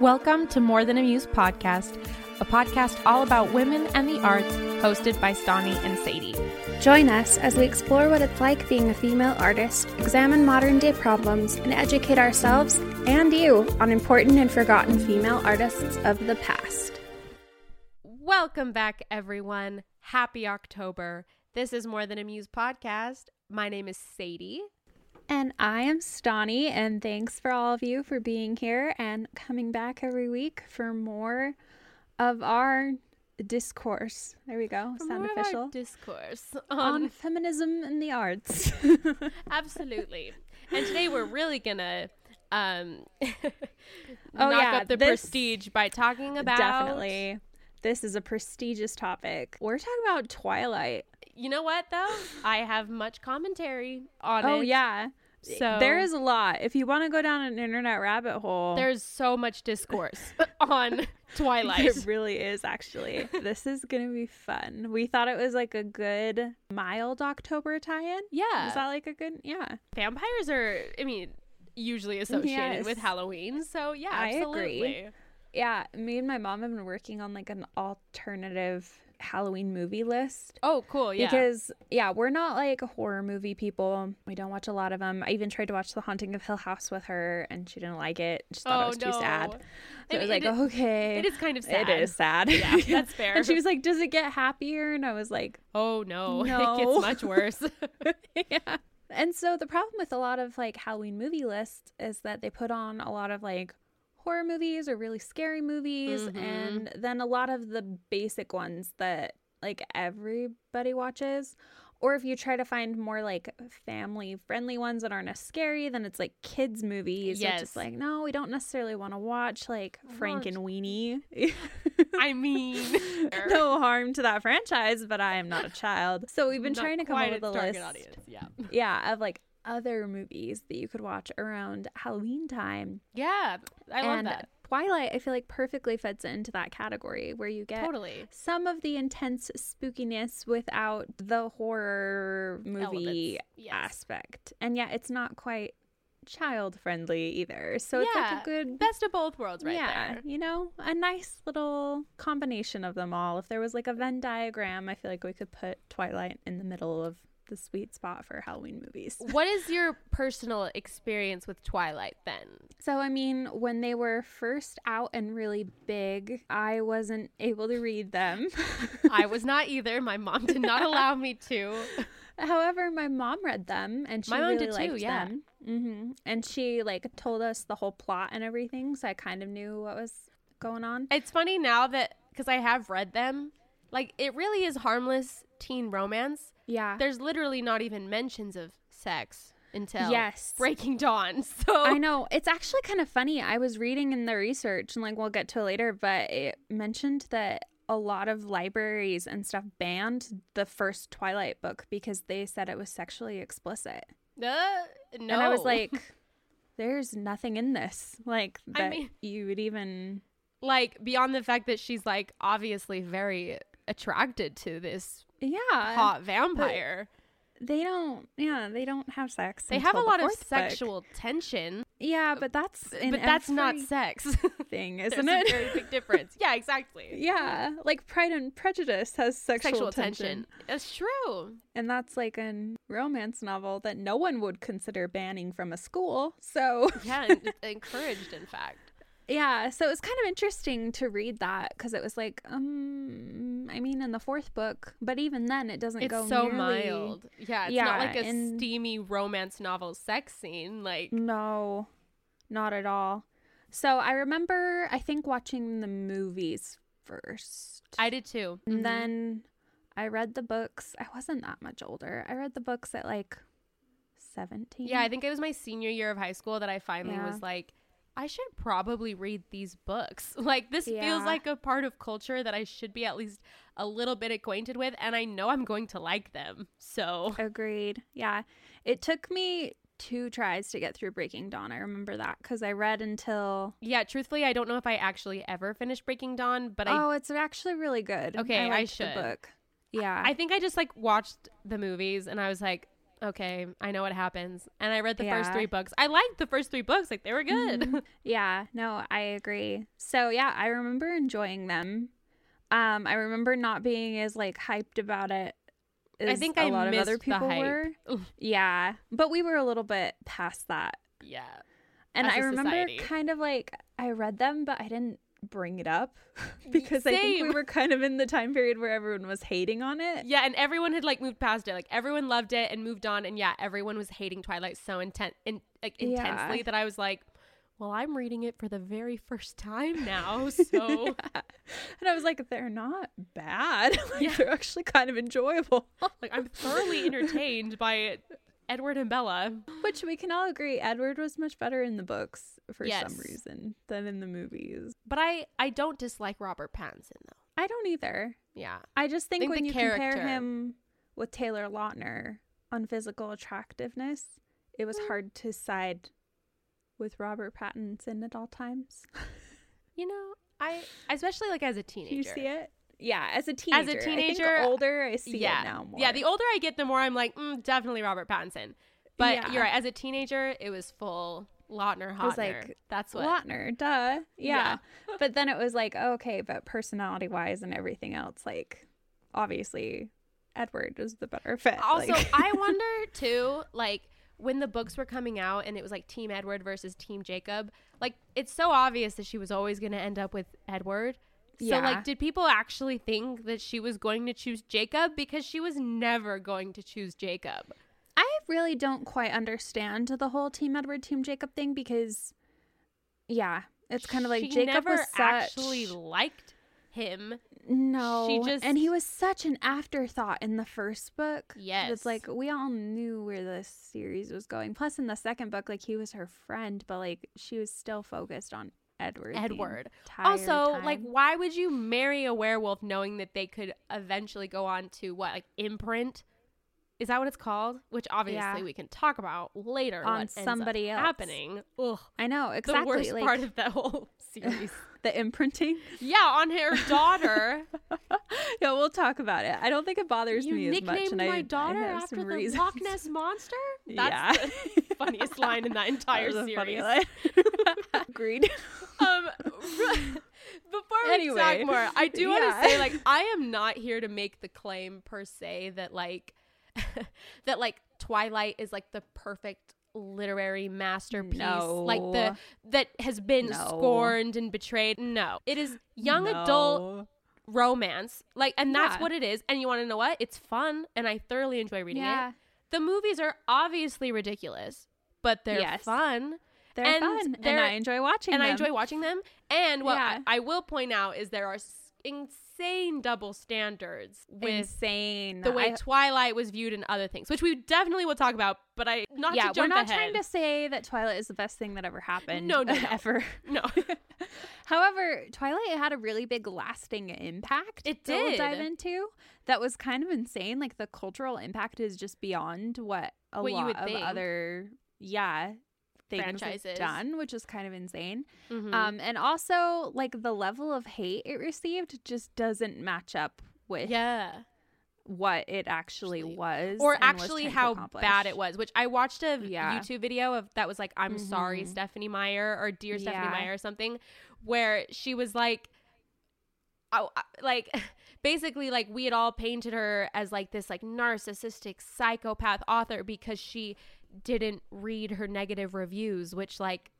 Welcome to More Than a Muse podcast, a podcast all about women and the arts, hosted by Stani and Sadie. Join us as we explore what it's like being a female artist, examine modern day problems, and educate ourselves and you on important and forgotten female artists of the past. Welcome back, everyone. Happy October. This is More Than a Muse podcast. My name is Sadie. And I am Stani, and thanks for all of you for being here and coming back every week for more of our discourse. There we go, For sound more of our official. discourse on on feminism in the arts. absolutely. And today we're really gonna um Oh, knock yeah, up the this- prestige by talking about Definitely. This is a prestigious topic. We're talking about Twilight. You know what though? I have much commentary on oh, it. Oh, yeah. So there is a lot. If you want to go down an internet rabbit hole, there's so much discourse on Twilight. It really is actually. this is gonna be fun. We thought it was like a good mild October tie-in. Yeah. Is that like a good? Yeah. Vampires are I mean usually associated Yes. with Halloween. So yeah, I agree. absolutely. Yeah. Me and my mom have been working on like an alternative Halloween movie list. Oh, cool. Yeah. Because yeah, we're not like horror movie people. We don't watch a lot of them. I even tried to watch The Haunting of Hill House with her, and she didn't like it. She thought oh, it was no. too sad. So I it was like, it- okay, it is kind of sad. It is sad. Yeah, that's fair. and she was like, "Does it get happier?" And I was like, Oh no. It No. gets much worse. yeah. And so the problem with a lot of like Halloween movie lists is that they put on a lot of like horror movies or really scary movies Mhm. and then a lot of the basic ones that like everybody watches. Or if you try to find more like family friendly ones that aren't as scary, then it's like kids movies. Yes. is like, no, we don't necessarily want to watch like Frankenweenie. I mean no harm to that franchise, but I am not a child. So we've been not trying to come up with a list audience. Yeah. yeah, of like other movies that you could watch around Halloween time. Yeah. I love and that. Twilight, I feel like perfectly fits into that category where you get Totally. some of the intense spookiness without the horror movie yes. aspect. And yet it's not quite child friendly either. So it's like a good Best of both worlds right yeah, there. you know, a nice little combination of them all. If there was like a Venn diagram, I feel like we could put Twilight in the middle of the sweet spot for Halloween movies. What is your personal experience with Twilight then? So, I mean, when they were first out and really big, I wasn't able to read them. I was not either. My mom did not allow me to. However, my mom read them and she My mom really did too, yeah. them. hmm And she like told us the whole plot and everything, so I kind of knew what was going on. It's funny now that because I have read them, like it really is harmless teen romance. Yeah. There's literally not even mentions of sex until Yes. Breaking Dawn. So I know. It's actually kind of funny. I was reading in the research, and like we'll get to it later, but it mentioned that a lot of libraries and stuff banned the first Twilight book because they said it was sexually explicit. Uh, no. And I was like, there's nothing in this. Like, I that mean- you would even. like beyond the fact that she's like obviously very attracted to this Yeah. hot vampire. They don't, yeah, they don't have sex. They have a lot of fourth book. sexual tension, Yeah, but that's. But that's not sex. thing, isn't a it? very big difference. Yeah, exactly. Yeah, like Pride and Prejudice has sexual, Sexual tension. tension. That's true. And that's like a romance novel that no one would consider banning from a school. So, Yeah, encouraged, in fact. Yeah, so it was kind of interesting to read that because it was like, um, I mean, in the fourth book, but even then, it doesn't It's go so nearly- mild. Yeah, it's Yeah, not like a and- steamy romance novel sex scene. Like, No, not at all. So I remember, I think, watching the movies first. I did too. And Mhm. then I read the books. I wasn't that much older. I read the books at like 17. Yeah, I think it was my senior year of high school that I finally Yeah. was like, I should probably read these books. Like, this Yeah. feels like a part of culture that I should be at least a little bit acquainted with, and I know I'm going to like them. So, Agreed. Yeah. It took me two tries to get through Breaking Dawn. I remember that because I read until. yeah, truthfully, I don't know if I actually ever finished Breaking Dawn, but I oh, it's actually really good. Okay, I liked should. The book. Yeah. I think I just like watched the movies and I was like, okay, I know what happens. And I read the first three books. I liked the first three books, like they were good. Mhm. yeah. No, I agree. So yeah, I remember enjoying them. Um, I remember not being as like hyped about it. I think a I lot of other people were. Yeah, but we were a little bit past that. yeah. And I remember society. kind of like I read them, but I didn't bring it up because I think we were kind of in the time period where everyone was hating on it. Yeah, and everyone had like moved past it. Like everyone loved it and moved on. And yeah, everyone was hating Twilight so intent in, like Yeah. intensely that I was like, well, I'm reading it for the very first time now. So And I was like, they're not bad. like, Yeah. They're actually kind of enjoyable. like I'm thoroughly entertained by Edward and Bella. Which we can all agree, Edward was much better in the books for Yes. some reason than in the movies. But I I don't dislike Robert Pattinson though. I don't either. Yeah. I just think, Think when you compare him with Taylor Lautner on physical attractiveness, it was hard to side with Robert Pattinson at all times. You know, I especially like as a teenager. Do you see it? Yeah, as a teenager. I think teenager, older, I see yeah. it now more. Yeah, the older I get, the more I'm like, mm, definitely Robert Pattinson. But Yeah. you're right. As a teenager, it was full Lautner, Hotner. I was like, That's what. Lautner, duh. Yeah. but then it was like, okay, but personality wise and everything else, like, obviously, Edward was the better fit. Also, like- I wonder too, like when the books were coming out and it was like Team Edward versus Team Jacob. Like it's so obvious that she was always going to end up with Edward. So Yeah. like, did people actually think that she was going to choose Jacob because she was never going to choose Jacob? I really don't quite understand the whole Team Edward, Team Jacob thing because, yeah, it's kind of like she Jacob never was such actually liked him. no, she just- and he was such an afterthought in the first book. Yes. it's like we all knew where this series was going. Plus, in the second book, like he was her friend, but like she was still focused on Edward. Edward. Also, like, why would you marry a werewolf knowing that they could eventually go on to what, like, imprint? Is that what it's called? Which obviously Yeah. we can talk about later On what ends up somebody else. happening. Ugh, I know exactly the worst like part of that whole series. The imprinting. yeah, on her daughter. yeah, we'll talk about it. I don't think it bothers you me as much. nicknamed And my I, daughter I after the reasons. Loch Ness monster. Yeah. That's the funniest line in that entire That was a funny series. Agreed. um before we Anyway, talk more i do want yeah. to say like i am not here to make the claim per se that like that like twilight is like the perfect literary masterpiece like the that has been No. scorned and betrayed no it is young adult romance like and that's Yeah. what it is and you want to know what it's fun and i thoroughly enjoy reading Yeah. it the movies are obviously ridiculous but they're Yes. fun They're And fun, and they're- I enjoy watching and them. I enjoy watching them. And what Yeah. I, I will point out is there are insane double standards with insane. the way I- Twilight was viewed in other things, which we definitely will talk about. But I not yeah, to jump we're not ahead. trying to say that Twilight is the best thing that ever happened. No, no, no. ever. no. However, Twilight had a really big lasting impact. It that We'll did. dive into that was kind of insane. Like the cultural impact is just beyond what a What you lot would of think. other yeah things Franchises. done, which is kind of insane. Mhm. Um, and also like the level of hate it received just doesn't match up with yeah. what it actually Actually- was, Or and was actually how bad it was, which I watched a Yeah. YouTube video of that was like, I'm sorry, Mhm. Stephenie Meyer or Dear Stephenie Yeah. Meyer or something, where she was like, oh, I- like basically like we had all painted her as like this like narcissistic psychopath author because she didn't read her negative reviews, which like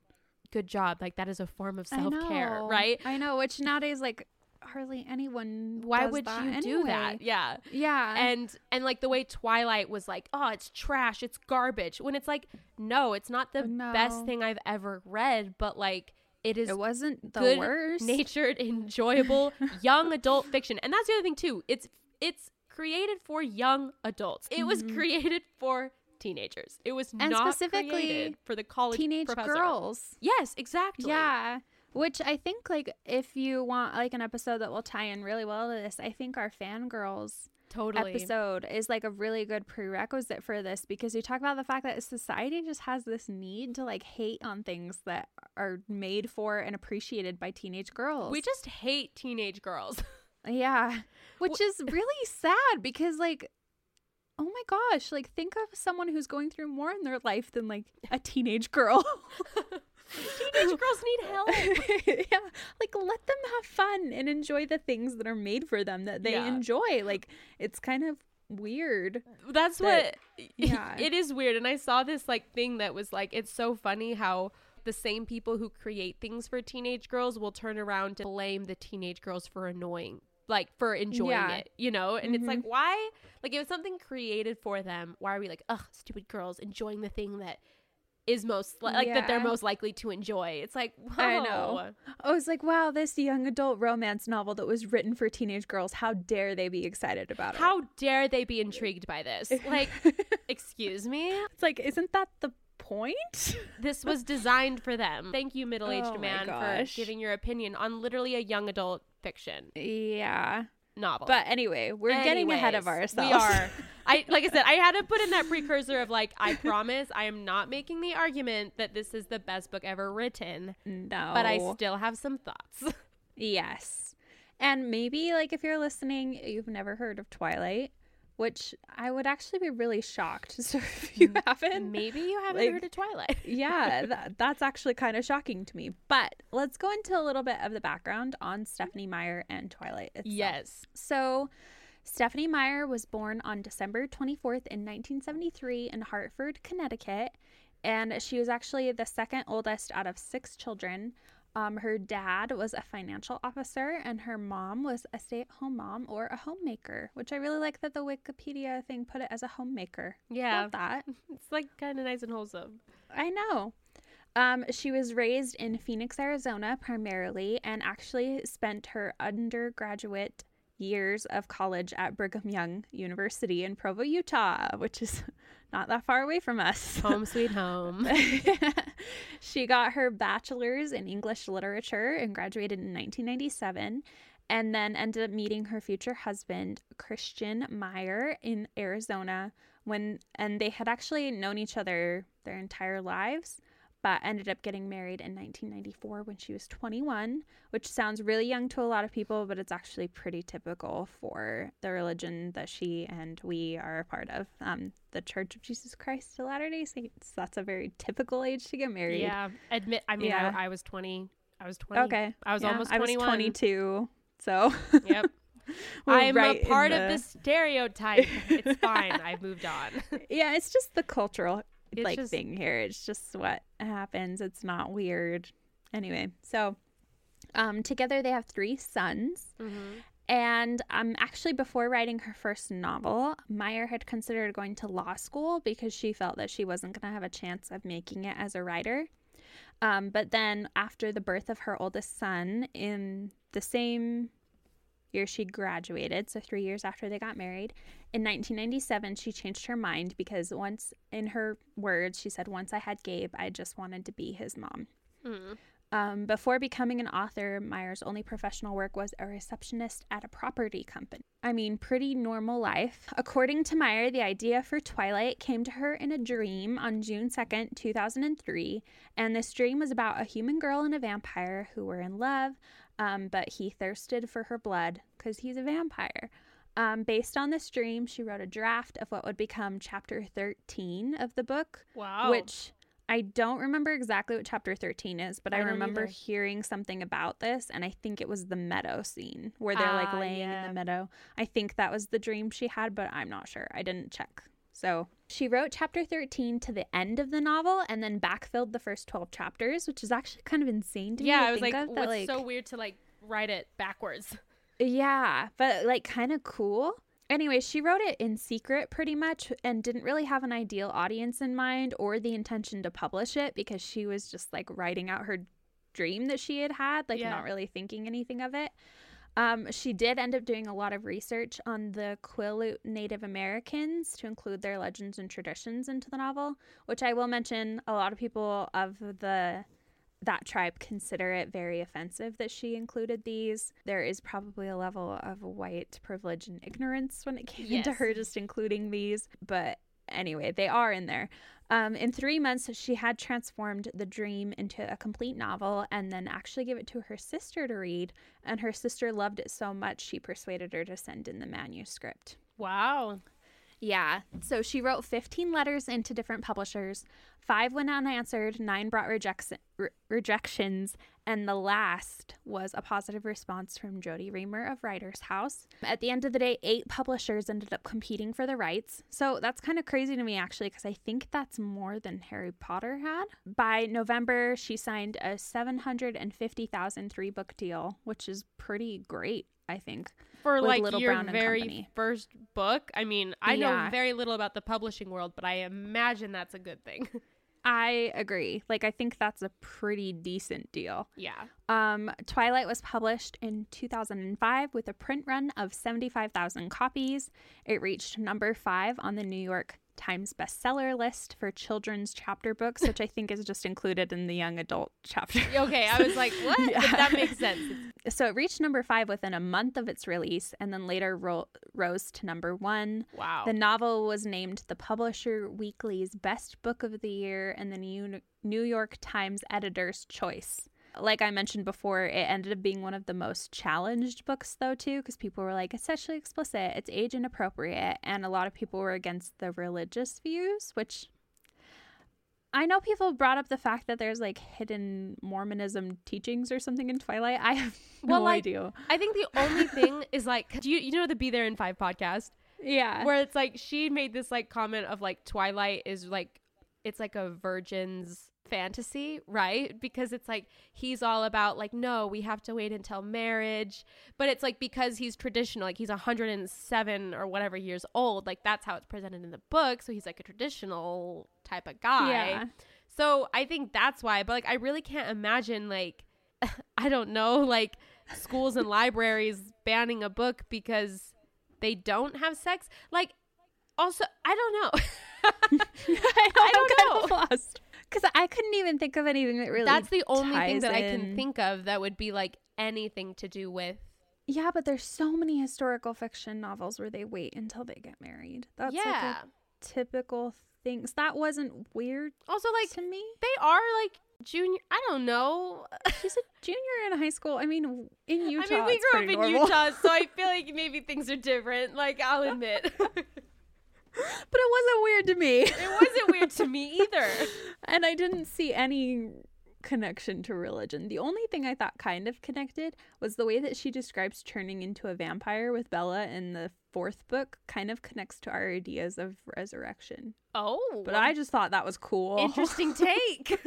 good job. Like that is a form of self care, know. right? I know, which nowadays like hardly anyone. Why would you do that? Yeah. Yeah, and and like the way twilight was like oh it's trash it's garbage when it's like no it's not the best thing i've ever read but like it is it wasn't the good worst. natured enjoyable young adult fiction and that's the other thing too it's it's created for young adults it was Mhm. created for teenagers. It was And not specifically for the college Teenage professor. girls. Yes, exactly. Yeah. Which I think, like, if you want like an episode that will tie in really well to this, I think our fangirls totally. episode is like a really good prerequisite for this because we talk about the fact that society just has this need to like hate on things that are made for and appreciated by teenage girls. We just hate teenage girls. yeah, which is really sad because like. Oh my gosh, like think of someone who's going through more in their life than like a teenage girl. teenage girls need help. yeah, like let them have fun and enjoy the things that are made for them that they Yeah. enjoy. Like it's kind of weird. That's that- what yeah. it is weird and i saw this like thing that was like it's so funny how the same people who create things for teenage girls will turn around to blame the teenage girls for annoying like for enjoying Yeah. it you know and it's like Mhm. why like it was something created for them why are we like ugh stupid girls enjoying the thing that is most li- like that they're most likely to enjoy it's like whoa. I know. I was like, wow, this young adult romance novel that was written for teenage girls, how dare they be excited about it? how dare they be intrigued by this like excuse me it's like, isn't that the point? This was designed for them. Thank you, middle aged Oh man, for giving your opinion on literally a young adult fiction yeah. novel. But anyway, we're getting ahead of ourselves. We are. I like I said, I had to put in that precursor of like, I promise I am not making the argument that this is the best book ever written, no. but I still have some thoughts. Yes. And maybe, like, if you're listening, you've never heard of Twilight, which I would actually be really shocked. So if you haven't, Maybe you haven't Like- heard of Twilight. yeah, that, that's actually kind of shocking to me. But let's go into a little bit of the background on Stephenie Meyer and Twilight itself. yes. So, Stephenie Meyer was born on December 24th in 1973 in Hartford, Connecticut, and she was actually the second oldest out of six children. Um, her dad was a financial officer, and her mom was a stay at home mom or a homemaker, which I really like that the Wikipedia thing put it as a homemaker. Yeah. Love that. It's like kind of nice and wholesome. I know. Um, she was raised in Phoenix, Arizona, primarily, and actually spent her undergraduate years of college at Brigham Young University in Provo, Utah, which is not that far away from us. Home sweet home. she got her bachelor's in English literature and graduated in 1997 and then ended up meeting her future husband Christian Meyer in Arizona when and they had actually known each other their entire lives but ended up getting married in 1994 when she was 21 which sounds really young to a lot of people but it's actually pretty typical for the religion that she and we are a part of um, the church of jesus christ of latter day saints that's a very typical age to get married yeah. Admit, I mean, Yeah. I, I was 20. I was 20. okay I was Yeah, almost i was 22 so Yep. I'm right a part the- of the stereotype. It's fine. I've moved on. yeah it's just the cultural It's like just- thing here. It's just what happens. It's not weird. Anyway so um together they have three sons. Mm-hmm. and um actually before writing her first novel meyer had considered going to law school because she felt that she wasn't going to have a chance of making it as a writer. Um, but then after the birth of her oldest son in the same year she graduated, so three years after they got married, in 1997, she changed her mind because once, in her words, she said, Once I had Gabe, I just wanted to be his mom. Mm. Um, before becoming an author, Meyer's only professional work was a receptionist at a property company. I mean, pretty normal life. According to Meyer, the idea for Twilight came to her in a dream on June 2nd, 2003. And this dream was about a human girl and a vampire who were in love, um, but he thirsted for her blood because he's a vampire. Um, based on this dream, she wrote a draft of what would become chapter 13 of the book Wow. which I don't remember exactly what chapter 13 is, but I, I remember either. hearing something about this, and I think it was the meadow scene where they're like Ah, laying in the meadow. I think that was the dream she had, but I'm not sure. I didn't check. So she wrote chapter 13 to the end of the novel and then backfilled the first 12 chapters, which is actually kind of insane to me. yeah, I was think like, of, what's like so weird to like write it backwards? yeah, but like kind of cool. Anyway, she wrote it in secret pretty much and didn't really have an ideal audience in mind or the intention to publish it because she was just like writing out her dream that she had had, like Yeah. not really thinking anything of it. Um, she did end up doing a lot of research on the Quileute Native Americans to include their legends and traditions into the novel, which I will mention a lot of people of the that tribe consider it very offensive that she included these. There is probably a level of white privilege and ignorance when it came yes. into her just including these, but anyway, they are in there. Um, in three months, she had transformed the dream into a complete novel and then actually gave it to her sister to read. And her sister loved it so much, she persuaded her to send in the manuscript. Wow. Yeah. So she wrote 15 letters into different publishers. Five went unanswered, nine brought rejects- re- rejections, and the last was a positive response from Jodi Reamer of Writers House. At the end of the day, eight publishers ended up competing for the rights. So that's kind of crazy to me, actually, because I think that's more than Harry Potter had. By November, she signed a 750,000 three book deal, which is pretty great, I think for like Little your Brown very first book. I mean, I yeah. know very little about the publishing world, but I imagine that's a good thing. I agree. Like I think that's a pretty decent deal. Yeah. Um Twilight was published in 2005 with a print run of 75,000 copies. It reached number 5 on the New York Times bestseller list for children's chapter books, which I think is just included in the young adult chapter. Okay, I was like, what? Yeah. that makes sense. So it reached number five within a month of its release and then later ro- rose to number one. Wow. The novel was named the Publisher Weekly's Best Book of the Year and the New York Times Editor's Choice like I mentioned before, it ended up being one of the most challenged books, though, too, because people were like, it's sexually explicit, it's age inappropriate. And a lot of people were against the religious views, which I know people brought up the fact that there's like hidden Mormonism teachings or something in Twilight. I have no well, like, idea. I think the only thing is like, do you, you know the Be There in Five podcast? Yeah. Where it's like, she made this like comment of like, Twilight is like, it's like a virgin's fantasy, right? Because it's like he's all about like no, we have to wait until marriage, but it's like because he's traditional, like he's 107 or whatever years old, like that's how it's presented in the book, so he's like a traditional type of guy. Yeah. So I think that's why, but like I really can't imagine like I don't know, like schools and libraries banning a book because they don't have sex. Like also, I don't know. I, I don't know. Lost because I couldn't even think of anything that really. That's the only thing that in. I can think of that would be like anything to do with. Yeah, but there's so many historical fiction novels where they wait until they get married. That's yeah. like a typical things. That wasn't weird. Also, like to me, they are like junior. I don't know. She's a junior in high school. I mean, in Utah. I mean, we grew up in normal. Utah, so I feel like maybe things are different. Like I'll admit. but it wasn't weird to me. It wasn't weird to me either. and I didn't see any connection to religion. The only thing I thought kind of connected was the way that she describes turning into a vampire with Bella in the fourth book kind of connects to our ideas of resurrection. Oh. But I just thought that was cool. Interesting take.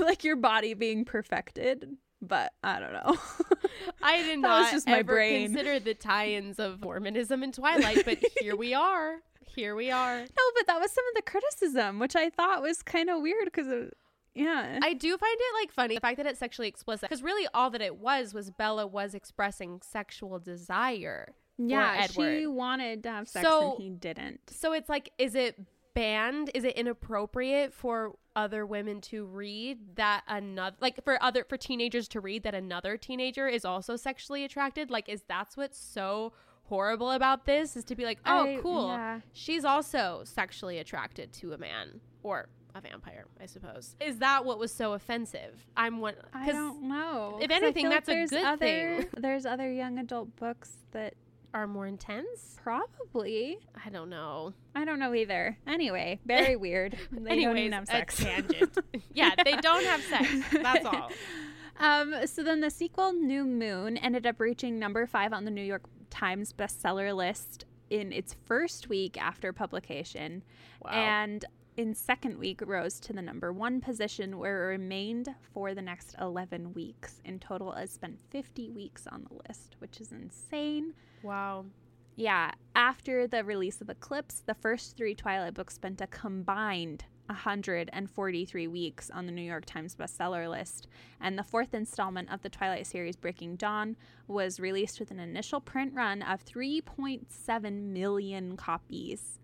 like your body being perfected. But I don't know. I did not just my ever brain. consider the tie-ins of Mormonism and Twilight, but here we are here we are. No, but that was some of the criticism, which I thought was kind of weird because yeah. I do find it like funny the fact that it's sexually explicit because really all that it was was Bella was expressing sexual desire. Yeah, she wanted to have sex so, and he didn't. So it's like, is it banned? Is it inappropriate for other women to read that another like for other for teenagers to read that another teenager is also sexually attracted? Like, is that's what's so horrible about this is to be like, oh, I, cool. Yeah. She's also sexually attracted to a man or a vampire, I suppose. Is that what was so offensive? I'm one. I don't know. If anything, that's like a good other, thing. There's other young adult books that are more intense. Probably. I don't know. I don't know either. Anyway, very weird. They Anyways, don't have sex. tangent. yeah, they don't have sex. That's all. Um, so then the sequel, New Moon, ended up reaching number five on the New York Times bestseller list in its first week after publication. Wow. And in second week rose to the number one position where it remained for the next 11 weeks. In total, it spent 50 weeks on the list, which is insane. Wow. Yeah. After the release of Eclipse, the first three Twilight books spent a combined 143 weeks on the New York Times bestseller list. And the fourth installment of the Twilight series, Breaking Dawn, was released with an initial print run of 3.7 million copies.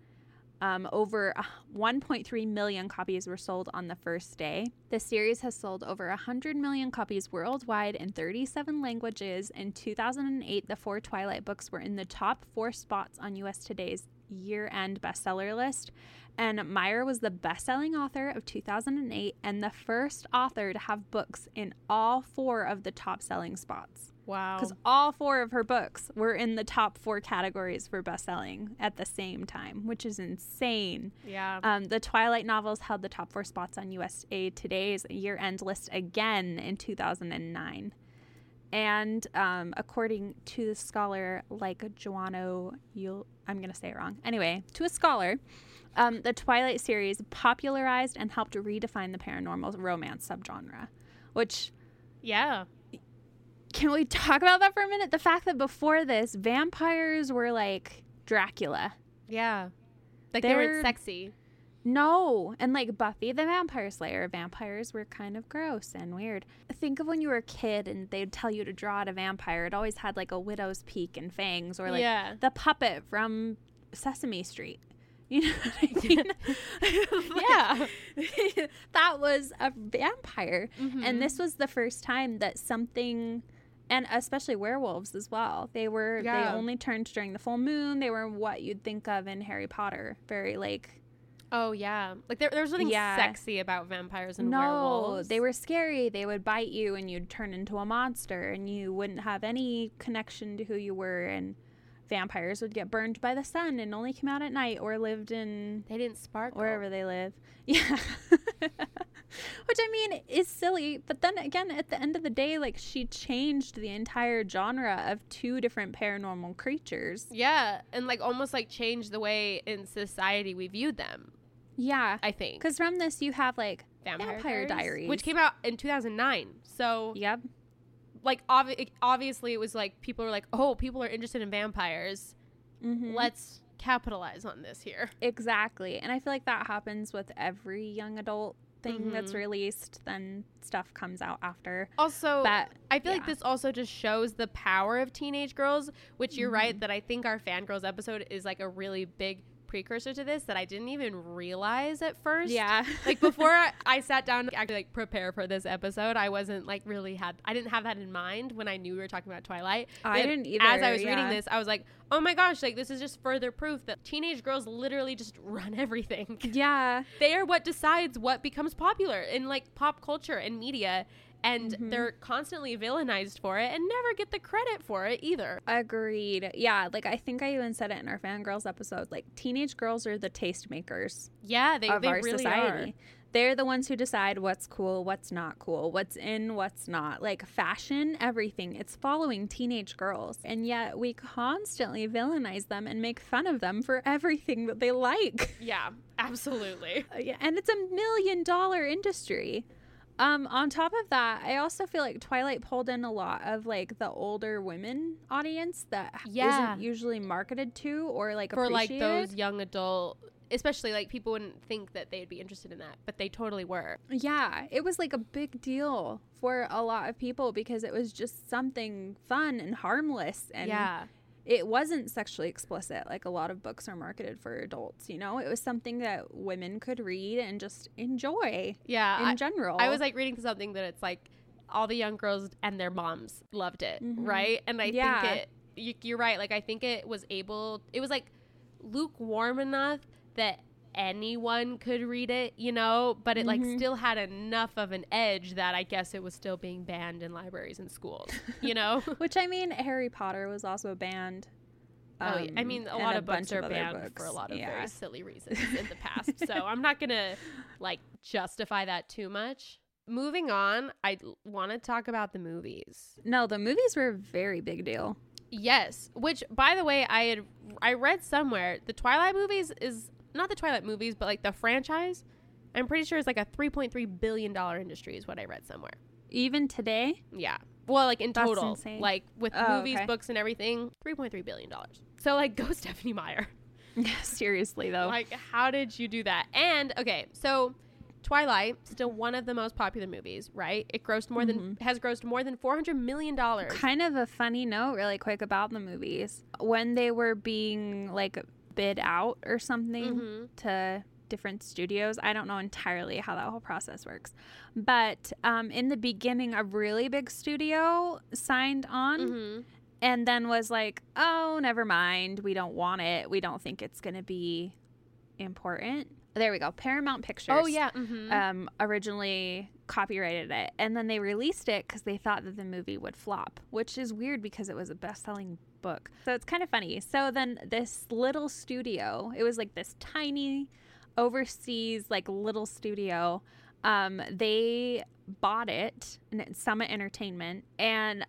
Um, over uh, 1.3 million copies were sold on the first day. The series has sold over 100 million copies worldwide in 37 languages. In 2008, the four Twilight books were in the top four spots on US Today's year end bestseller list. And Meyer was the best selling author of 2008 and the first author to have books in all four of the top selling spots. Wow. Because all four of her books were in the top four categories for bestselling at the same time, which is insane. Yeah. Um, the Twilight novels held the top four spots on USA Today's year end list again in 2009. And um, according to the scholar like Joanno, you'll, I'm going to say it wrong. Anyway, to a scholar, um, the Twilight series popularized and helped redefine the paranormal romance subgenre, which yeah. Can we talk about that for a minute? The fact that before this, vampires were like Dracula. Yeah. Like they were They're- sexy. No, and like Buffy the Vampire Slayer, vampires were kind of gross and weird. Think of when you were a kid and they'd tell you to draw out a vampire. It always had like a widow's peak and fangs, or like Yeah. the puppet from Sesame Street. You know what I mean? Yeah. yeah. that was a vampire. Mhm. And this was the first time that something and especially werewolves as well. They were Yeah. they only turned during the full moon. They were what you'd think of in Harry Potter. Very like Oh yeah. Like there, there was nothing Yeah. sexy about vampires and no, werewolves. they were scary. They would bite you and you'd turn into a monster and you wouldn't have any connection to who you were and vampires would get burned by the sun and only came out at night or lived in They didn't sparkle. wherever they live. Yeah. Which I mean is silly, but then again at the end of the day like she changed the entire genre of two different paranormal creatures. Yeah, and like almost like changed the way in society we viewed them. Yeah. I think Cuz from this you have like Vampire, Vampire Diaries. which came out in 2009. So yep. like obvi- obviously it was like people were like, oh, people are interested in vampires. Mhm. Let's capitalize on this here. Exactly. And I feel like that happens with every young adult thing that's Mhm. released, then stuff comes out after. Also, But I feel like this also just shows the power of teenage girls, which you're Mm-hmm. right that I think our fangirls episode is like a really big precursor to this that I didn't even realize at first. Yeah. like before I, sat down to actually like prepare for this episode, I wasn't like really had I didn't have that in mind when I knew we were talking about Twilight. I But didn't either, As I was reading this, I was like, oh my gosh, like this is just further proof that teenage girls literally just run everything. yeah. they are what decides what becomes popular in like pop culture and media. And Mm-hmm. they're constantly villainized for it and never get the credit for it either. Agreed. Yeah, like I think I even said it in our fangirls episode. Like teenage girls are the tastemakers Yeah, they, of they our really society. are. They're the ones who decide what's cool, what's not cool, what's in, what's not. Like fashion, everything. It's following teenage girls. And yet we constantly villainize them and make fun of them for everything that they like. Yeah, absolutely. Uh, yeah, and it's a million dollar industry. Um, on top of that, I also feel like Twilight pulled in a lot of like the older women audience that Yeah. not usually marketed to or like For like those young adult, especially like people wouldn't think that they'd be interested in that, but they totally were. Yeah, it was like a big deal for a lot of people because it was just something fun and harmless and yeah. It wasn't sexually explicit like a lot of books are marketed for adults, you know? It was something that women could read and just enjoy Yeah. in I- general. I was like reading something that it's like all the young girls and their moms loved it, Mhm. right? And I Yeah. think it, you, you're right. Like, I think it was able, it was like lukewarm enough that anyone could read it, you know, but it like Mhm. still had enough of an edge that I guess it was still being banned in libraries and schools, you know? Which I mean, Harry Potter was also banned. Oh, yeah. I um, mean, a lot of books bunch are other banned for a lot of yeah. very silly reasons in the past. So I'm not going to like justify that too much. Moving on, I want to talk about the movies. No, the movies were a very big deal. Yes, which by the way, I had I read somewhere the Twilight movies is not the Twilight movies, but like the franchise. I'm pretty sure it's like a 3.3 billion dollar industry is what I read somewhere. Even today, Yeah. Well, like in That's total, insane. like with Oh, movies, okay. books, and everything, 3.3 billion dollars. So like, go Stephenie Meyer. Seriously though. Like, how did you do that? And okay, so Twilight still one of the most popular movies, right? It grossed more than mm-hmm. has grossed more than four hundred million dollars. kind of a funny note really quick about the movies. When they were being like bid out or something Mhm. to different studios. I don't know entirely how that whole process works. But um, in the beginning, a really big studio signed on Mm-hmm. and then was like, oh, never mind. We don't want it. We don't think it's going to be important. There we go. Paramount Pictures. Oh yeah. Mm-hmm. Um, originally copyrighted it, and then they released it because they thought that the movie would flop, which is weird because it was a best-selling book. So it's kind of funny. So then this little studio, it was like this tiny, overseas like little studio. Um, they bought it, and it's Summit Entertainment, and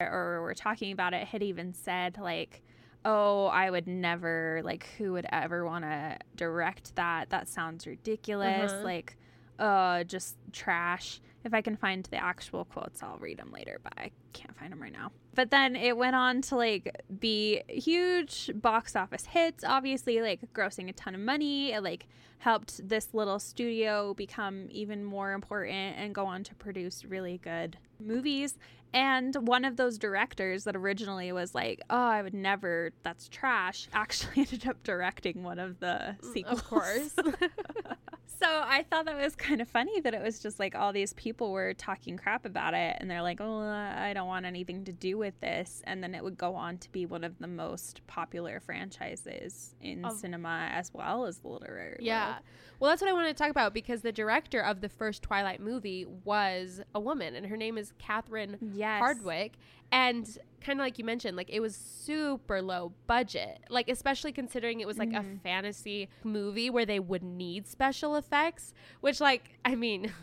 or were talking about it had even said like oh i would never like who would ever want to direct that that sounds ridiculous Uh-huh. like uh just trash if i can find the actual quotes i'll read them later but i can't find them right now. But then it went on to like be huge box office hits obviously like grossing a ton of money. It like helped this little studio become even more important and go on to produce really good movies and one of those directors that originally was like, "Oh, I would never. That's trash." Actually, ended up directing one of the sequels. Mm, Of course. so I thought that was kind of funny that it was just like all these people were talking crap about it, and they're like, "Oh, I don't want anything to do with this," and then it would go on to be one of the most popular franchises in Of- cinema as well as the literary. Yeah. world. Well, that's what I wanted to talk about because the director of the first Twilight movie was a woman, and her name is Catherine Yes. Hardwicke. And kind of like you mentioned, like it was super low budget, like especially considering it was like a mm-hmm. fantasy movie where they would need special effects, which, like, I mean.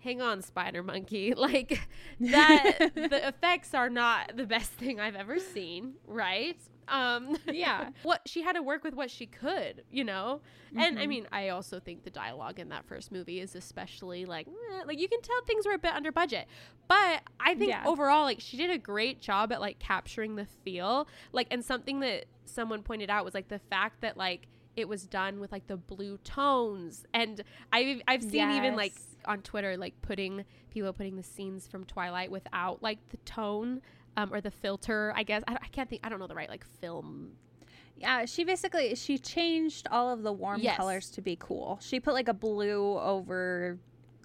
Hang on, Spider Monkey. Like that the effects are not the best thing I've ever seen, right? Um Yeah. what she had to work with what she could, you know? And I mean, I also think the dialogue in that first movie is especially like eh, like you can tell things were a bit under budget. But I think Yeah. overall like she did a great job at like capturing the feel. Like and something that someone pointed out was like the fact that like it was done with like the blue tones and I've I've seen even like on Twitter like putting people putting the scenes from Twilight without like the tone um, or the filter. I guess I, I can't think. I don't know the right like film. Yeah, she basically she changed all of the warm Yes. colors to be cool. She put like a blue over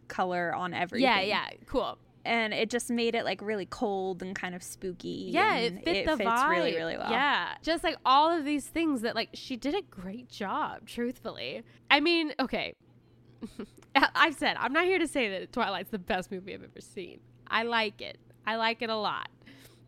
color on everything. Yeah, yeah, cool. And it just made it like really cold and kind of spooky. Yeah, it fit the fits vibe really, really well. Yeah, just like all of these things that like she did a great job. Truthfully, I mean, okay. I- I've said I'm not here to say that Twilight's the best movie I've ever seen. I like it. I like it a lot.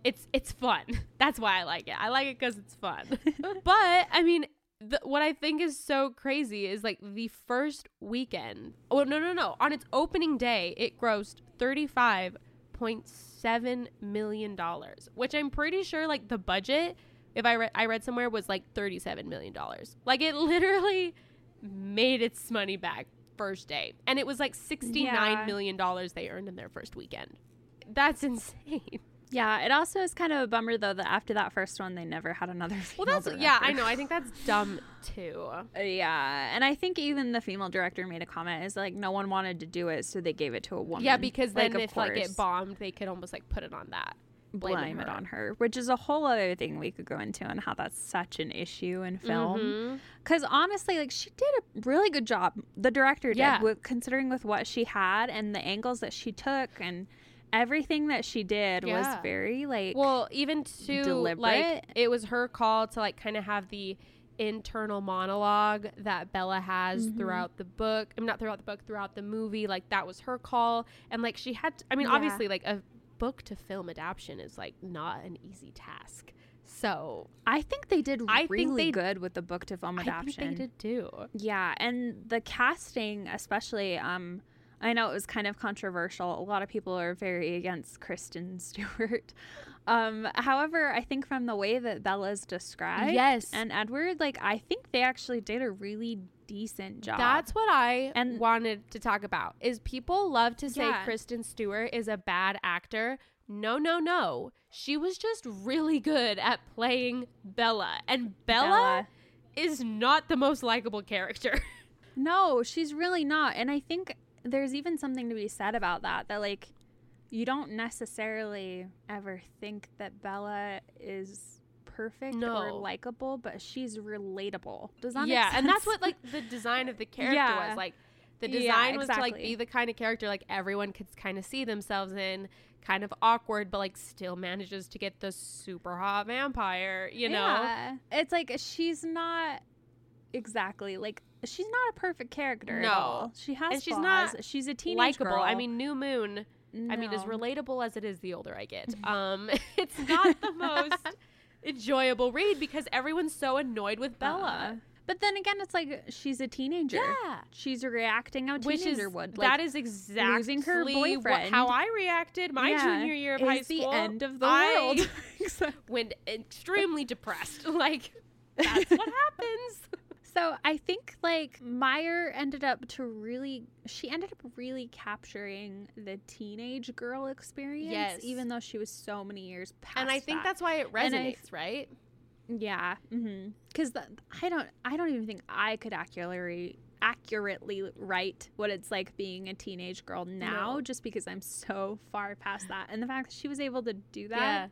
It's it's fun. That's why I like it. I like it because it's fun. but I mean, the, what I think is so crazy is like the first weekend. Oh no no no! On its opening day, it grossed thirty five point seven million dollars, which I'm pretty sure like the budget, if I read I read somewhere was like thirty seven million dollars. Like it literally made its money back first day, and it was like sixty nine Yeah. million dollars they earned in their first weekend. That's insane. Yeah, it also is kind of a bummer though that after that first one they never had another Well, female that's yeah, I know. I think that's dumb too. Uh, Yeah, and I think even the female director made a comment is like no one wanted to do it, so they gave it to a woman. Yeah, because then Like, if like it bombed, they could almost like put it on that. blame, blame it on her, which is a whole other thing we could go into and how that's such an issue in film. Because honestly, like she did a really good job. The director did, Yeah. with, considering with what she had and the angles that she took and everything that she did was very like. Well, even to like Deliberate. it was her call to like kind of have the internal monologue that Bella has Mm-hmm. throughout the book. I'm not throughout the book, throughout the movie. Like that was her call, and like she had. I mean, Yeah. obviously, like a book to film adaptation is like not an easy task. So I think they did I think really they- good with the book to film I adaptation. think they did too. Yeah, and the casting, especially, um, I know it was kind of controversial. A lot of people are very against Kristen Stewart. Um, however, I think from the way that Bella's described, Yes. and Edward, like I think they actually did a really decent job. That's what I And- wanted to talk about. Is people love to say Yeah. Kristen Stewart is a bad actor no, no, no. She was just really good at playing Bella. And Bella, Bella. is not the most likable character. No, she's really not. And I think there's even something to be said about that. That like you don't necessarily ever think that Bella is perfect or likable, but she's relatable. Does that yeah, make sense? and that's what like the design of the character Yeah. was. Like the Yeah, design was to like be the kind of character like everyone could kind of see themselves in, kind of awkward, but like still manages to get the super hot vampire, you know? Yeah. It's like she's not exactly like she's not a perfect character No. at all. She has And she's flaws. not she's a teenage Likable. girl. I mean, New Moon I mean, as relatable as it is the older I get, um, it's not the most enjoyable read because everyone's so annoyed with Bella. Uh, But then again, it's like she's a teenager. Yeah. She's reacting how Which teenager is would. that Like, is exactly losing her what- boyfriend. how I reacted my Yeah, junior year of high the end of the I world. Exactly. went extremely depressed. Like that's what happens. So I think like Meyer ended up to really she ended up really capturing the teenage girl experience Yes. even though she was so many years past and I think that. that's why it And I- resonates, right? yeah mhm cuz I don't I don't even think I could accurately accurately write what it's like being a teenage girl now No. just because I'm so far past that and the fact that she was able to do that Yeah.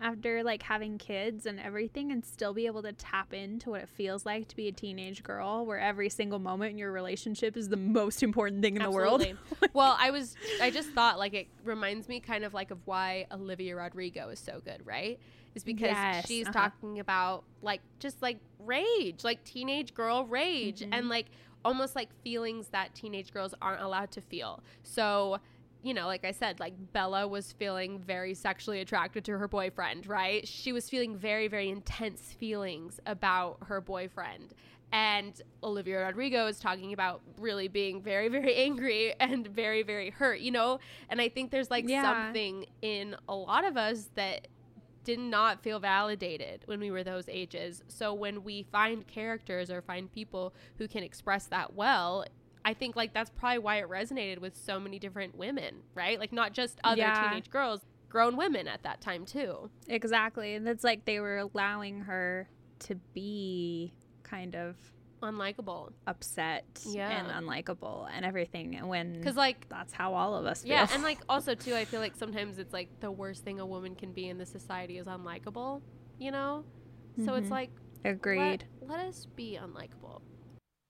After like having kids and everything and still be able to tap into what it feels like to be a teenage girl where every single moment in your relationship is the most important thing in the world. Well, I was I just thought like it reminds me kind of like of why Olivia Rodrigo is so good, right? Is because Yes, she's uh-huh. talking about like just like rage, like teenage girl rage Mm-hmm. and like almost like feelings that teenage girls aren't allowed to feel. So you know, like I said, like Bella was feeling very sexually attracted to her boyfriend, right? She was feeling very, very intense feelings about her boyfriend. And Olivia Rodrigo is talking about really being very, very angry and very, very hurt, you know? And I think there's like Yeah. something in a lot of us that did not feel validated when we were those ages. So when we find characters or find people who can express that well, I think like that's probably why it resonated with so many different women, right? Like not just other Yeah. teenage girls, grown women at that time too. Exactly. And it's like they were allowing her to be kind of Unlikable. upset Yeah. and unlikable and everything and when Cuz like that's how all of us feel. yeah, and like also too I feel like sometimes it's like the worst thing a woman can be in this society is unlikable, you know? So it's Mhm. like agreed. Let, let us be unlikable.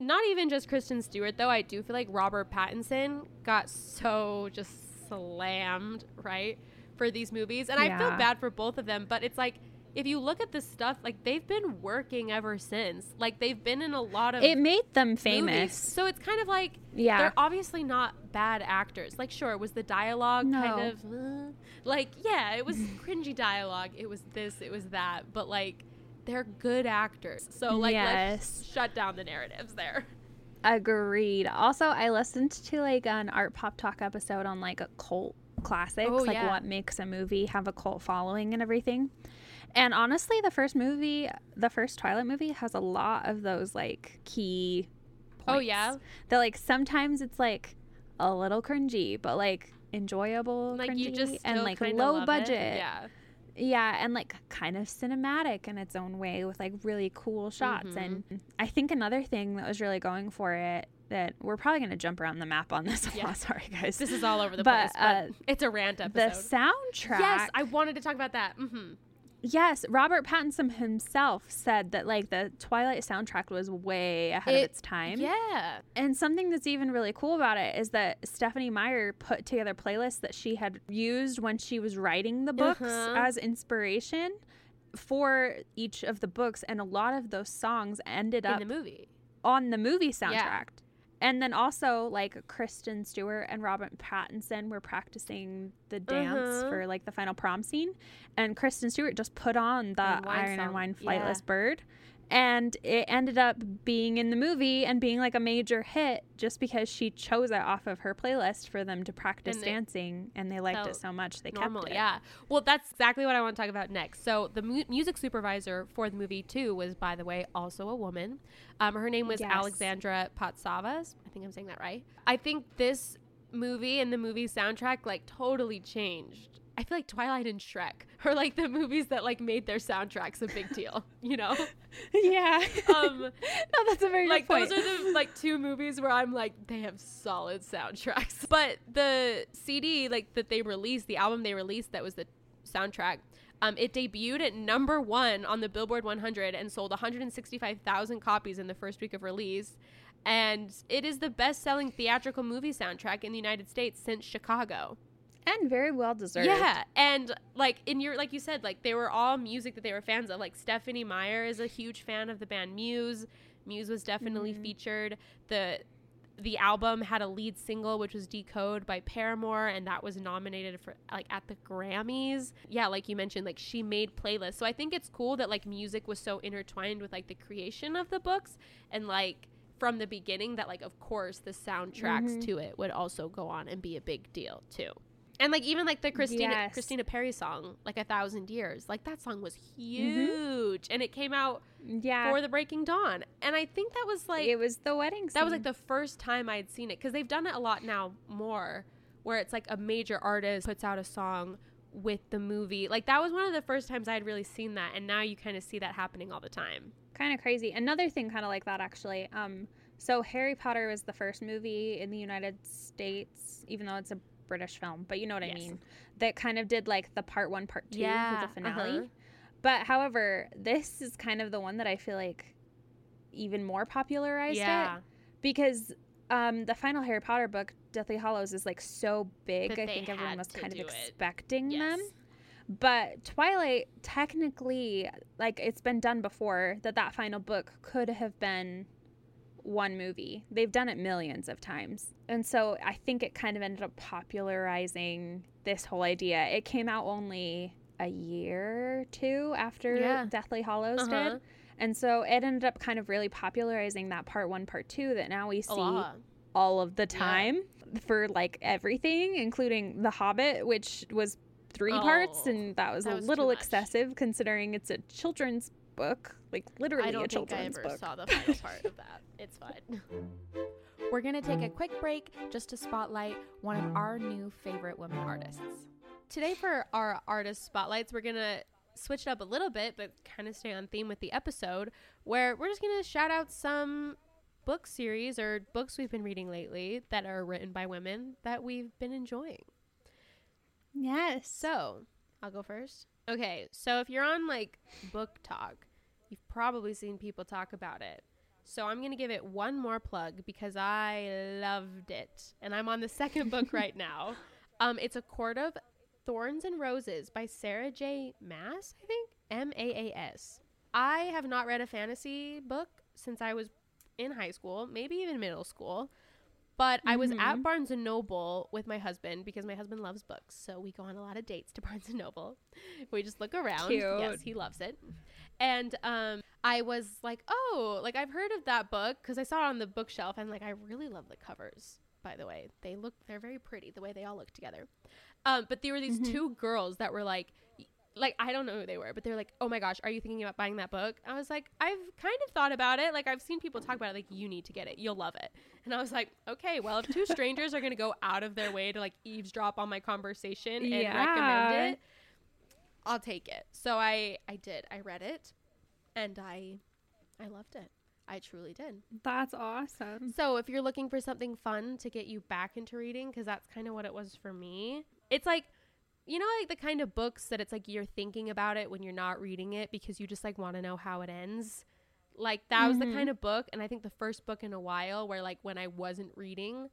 Not even just Kristen Stewart, though. I do feel like Robert Pattinson got so just slammed, right, for these movies. And I feel bad for both of them, but it's like, if you look at the stuff, like they've been working ever since. Like they've been in a lot of It made them movies. famous. So it's kind of like Yeah. they're obviously not bad actors. Like, sure, was the dialogue kind of uh, like, yeah, it was cringy dialogue. It was this, it was that, but like, they're good actors. So like, let's shut down the narratives there. Agreed. Also, I listened to like an art pop talk episode on like a cult classics, Oh, like yeah. what makes a movie have a cult following and everything. And honestly, the first movie, the first Twilight movie, has a lot of those like key. Oh, points. Oh, yeah? That like sometimes it's like a little cringy, but like enjoyable, Like cringy, you just and like low love it. budget. Yeah. Yeah, and like kind of cinematic in its own way with like really cool shots. Mhm. And I think another thing that was really going for it that we're probably going to jump around the map on this. a Yeah. lot. Sorry, guys. This is all over the But, place, but uh, it's a rant episode. the soundtrack. yes, I wanted to talk about that. hmm yes, Robert Pattinson himself said that like the Twilight soundtrack was way ahead of its time. Yeah. And something that's even really cool about it is that Stephenie Meyer put together playlists that she had used when she was writing the books Uh-huh. as inspiration for each of the books. And a lot of those songs ended up In the movie. on the movie soundtrack. And then also like Kristen Stewart and Robert Pattinson were practicing the dance Uh-huh. for like the final prom scene. And Kristen Stewart just put on the And Iron Song. and Wine Yeah. Flightless Bird. And it ended up being in the movie and being like a major hit just because she chose it off of her playlist for them to practice And dancing and they liked it so much they normal. kept it. Yeah. Well, that's exactly what I want to talk about next. So the mu- music supervisor for the movie too was, by the way, also a woman. Um, her name was Yes. Alexandra Patsavas. I think I'm saying that right. I think this movie and the movie soundtrack like totally changed I feel like Twilight and Shrek are like the movies that like made their soundtracks a big deal, you know? yeah. Um no, that's a very like those are the like two movies where I'm like they have solid soundtracks. But the CD like that they released, the album they released that was the soundtrack, um, it debuted at number one on the Billboard 100 and sold 165,000 copies in the first week of release. And it is the best-selling theatrical movie soundtrack in the United States since Chicago. And very well deserved. Yeah, and like in your like you said, like they were all music that they were fans of. Like Stephenie Meyer is a huge fan of the band Muse. Muse was definitely Mhm. featured. The the album had a lead single which was Decode by Paramore and that was nominated for like at the Grammys. Yeah, like you mentioned like she made playlists. So I think it's cool that like music was so intertwined with like the creation of the books and like from the beginning that like of course the soundtracks Mhm. to it would also go on and be a big deal too. And like even like the Christina Yes. Christina Perri song, like a thousand years, like that song was Mm-hmm. huge, and it came out Yeah. for the Breaking Dawn, and I think that was like it was the wedding that was like the first time I'd seen it because they've done it a lot now more, where it's like a major artist puts out a song with the movie. Like that was one of the first times I'd really seen that, and now you kind of see that happening all the time. kind of crazy. Another thing kind of like that actually. Um so Harry Potter was the first movie in the United States even though it's a British film, but you know what I mean. That kind of did like the part 1 part 2 Yeah, the finale. uh-huh. But however, this is kind of the one that I feel like even more popularized Yeah, it because um the final Harry Potter book Deathly Hallows is like so big. That I think everyone was kind of expecting them. But Twilight, technically, like it's been done before, that that final book could have been one movie. They've done it millions of times. And so I think it kind of ended up popularizing this whole idea. It came out only a year or two after Yeah. Deathly Hallows Uh-huh. did. And so it ended up kind of really popularizing that part one, part two that now we see all of the time for like everything, including The Hobbit, which was three parts, Oh, and that was that a was little excessive considering it's a children's book, like literally I don't a think I ever book. saw the final part of that. It's fine. We're going to take a quick break just to spotlight one of our new favorite women artists. Today for our artist spotlights, we're gonna switch it up a little bit, but kind of stay on theme with the episode, where we're just gonna shout out some book series or books we've been reading lately that are written by women that we've been enjoying. Yes. So I'll go first. Okay, so if you're on like BookTok, you've probably seen people talk about it. So I'm gonna give it one more plug because I loved it, and I'm on the second book right now. Um, it's a Court of Thorns and Roses by Sarah J. Maas, I think M A A S. I have not read a fantasy book since I was in high school, maybe even middle school. But I was at Mhm. Barnes and Noble with my husband because my husband loves books. So we go on a lot of dates to Barnes and Noble. We just look around. Yes, he loves it. And um, I was like, oh, like I've heard of that book because I saw it on the bookshelf. And like, I really love the covers. By the way, they look they're very pretty the way they all look together. Um, but there were these Mhm. two girls that were like, like I don't know who they were, but they're like, oh my gosh, are you thinking about buying that book? I was like, I've kind of thought about it. Like I've seen people talk about it. Like you need to get it. You'll love it. And I was like, okay, well if two strangers are gonna go out of their way to like eavesdrop on my conversation and Yeah. recommend it, I'll take it. So I I did. I read it, and I I loved it. I truly did. That's awesome. So if you're looking for something fun to get you back into reading, because that's kind of what it was for me, it's like, you know, like the kind of books that it's like you're thinking about it when you're not reading it because you just like want to know how it ends. Like that was the Mhm. kind of book, and I think the first book in a while where like when I wasn't reading,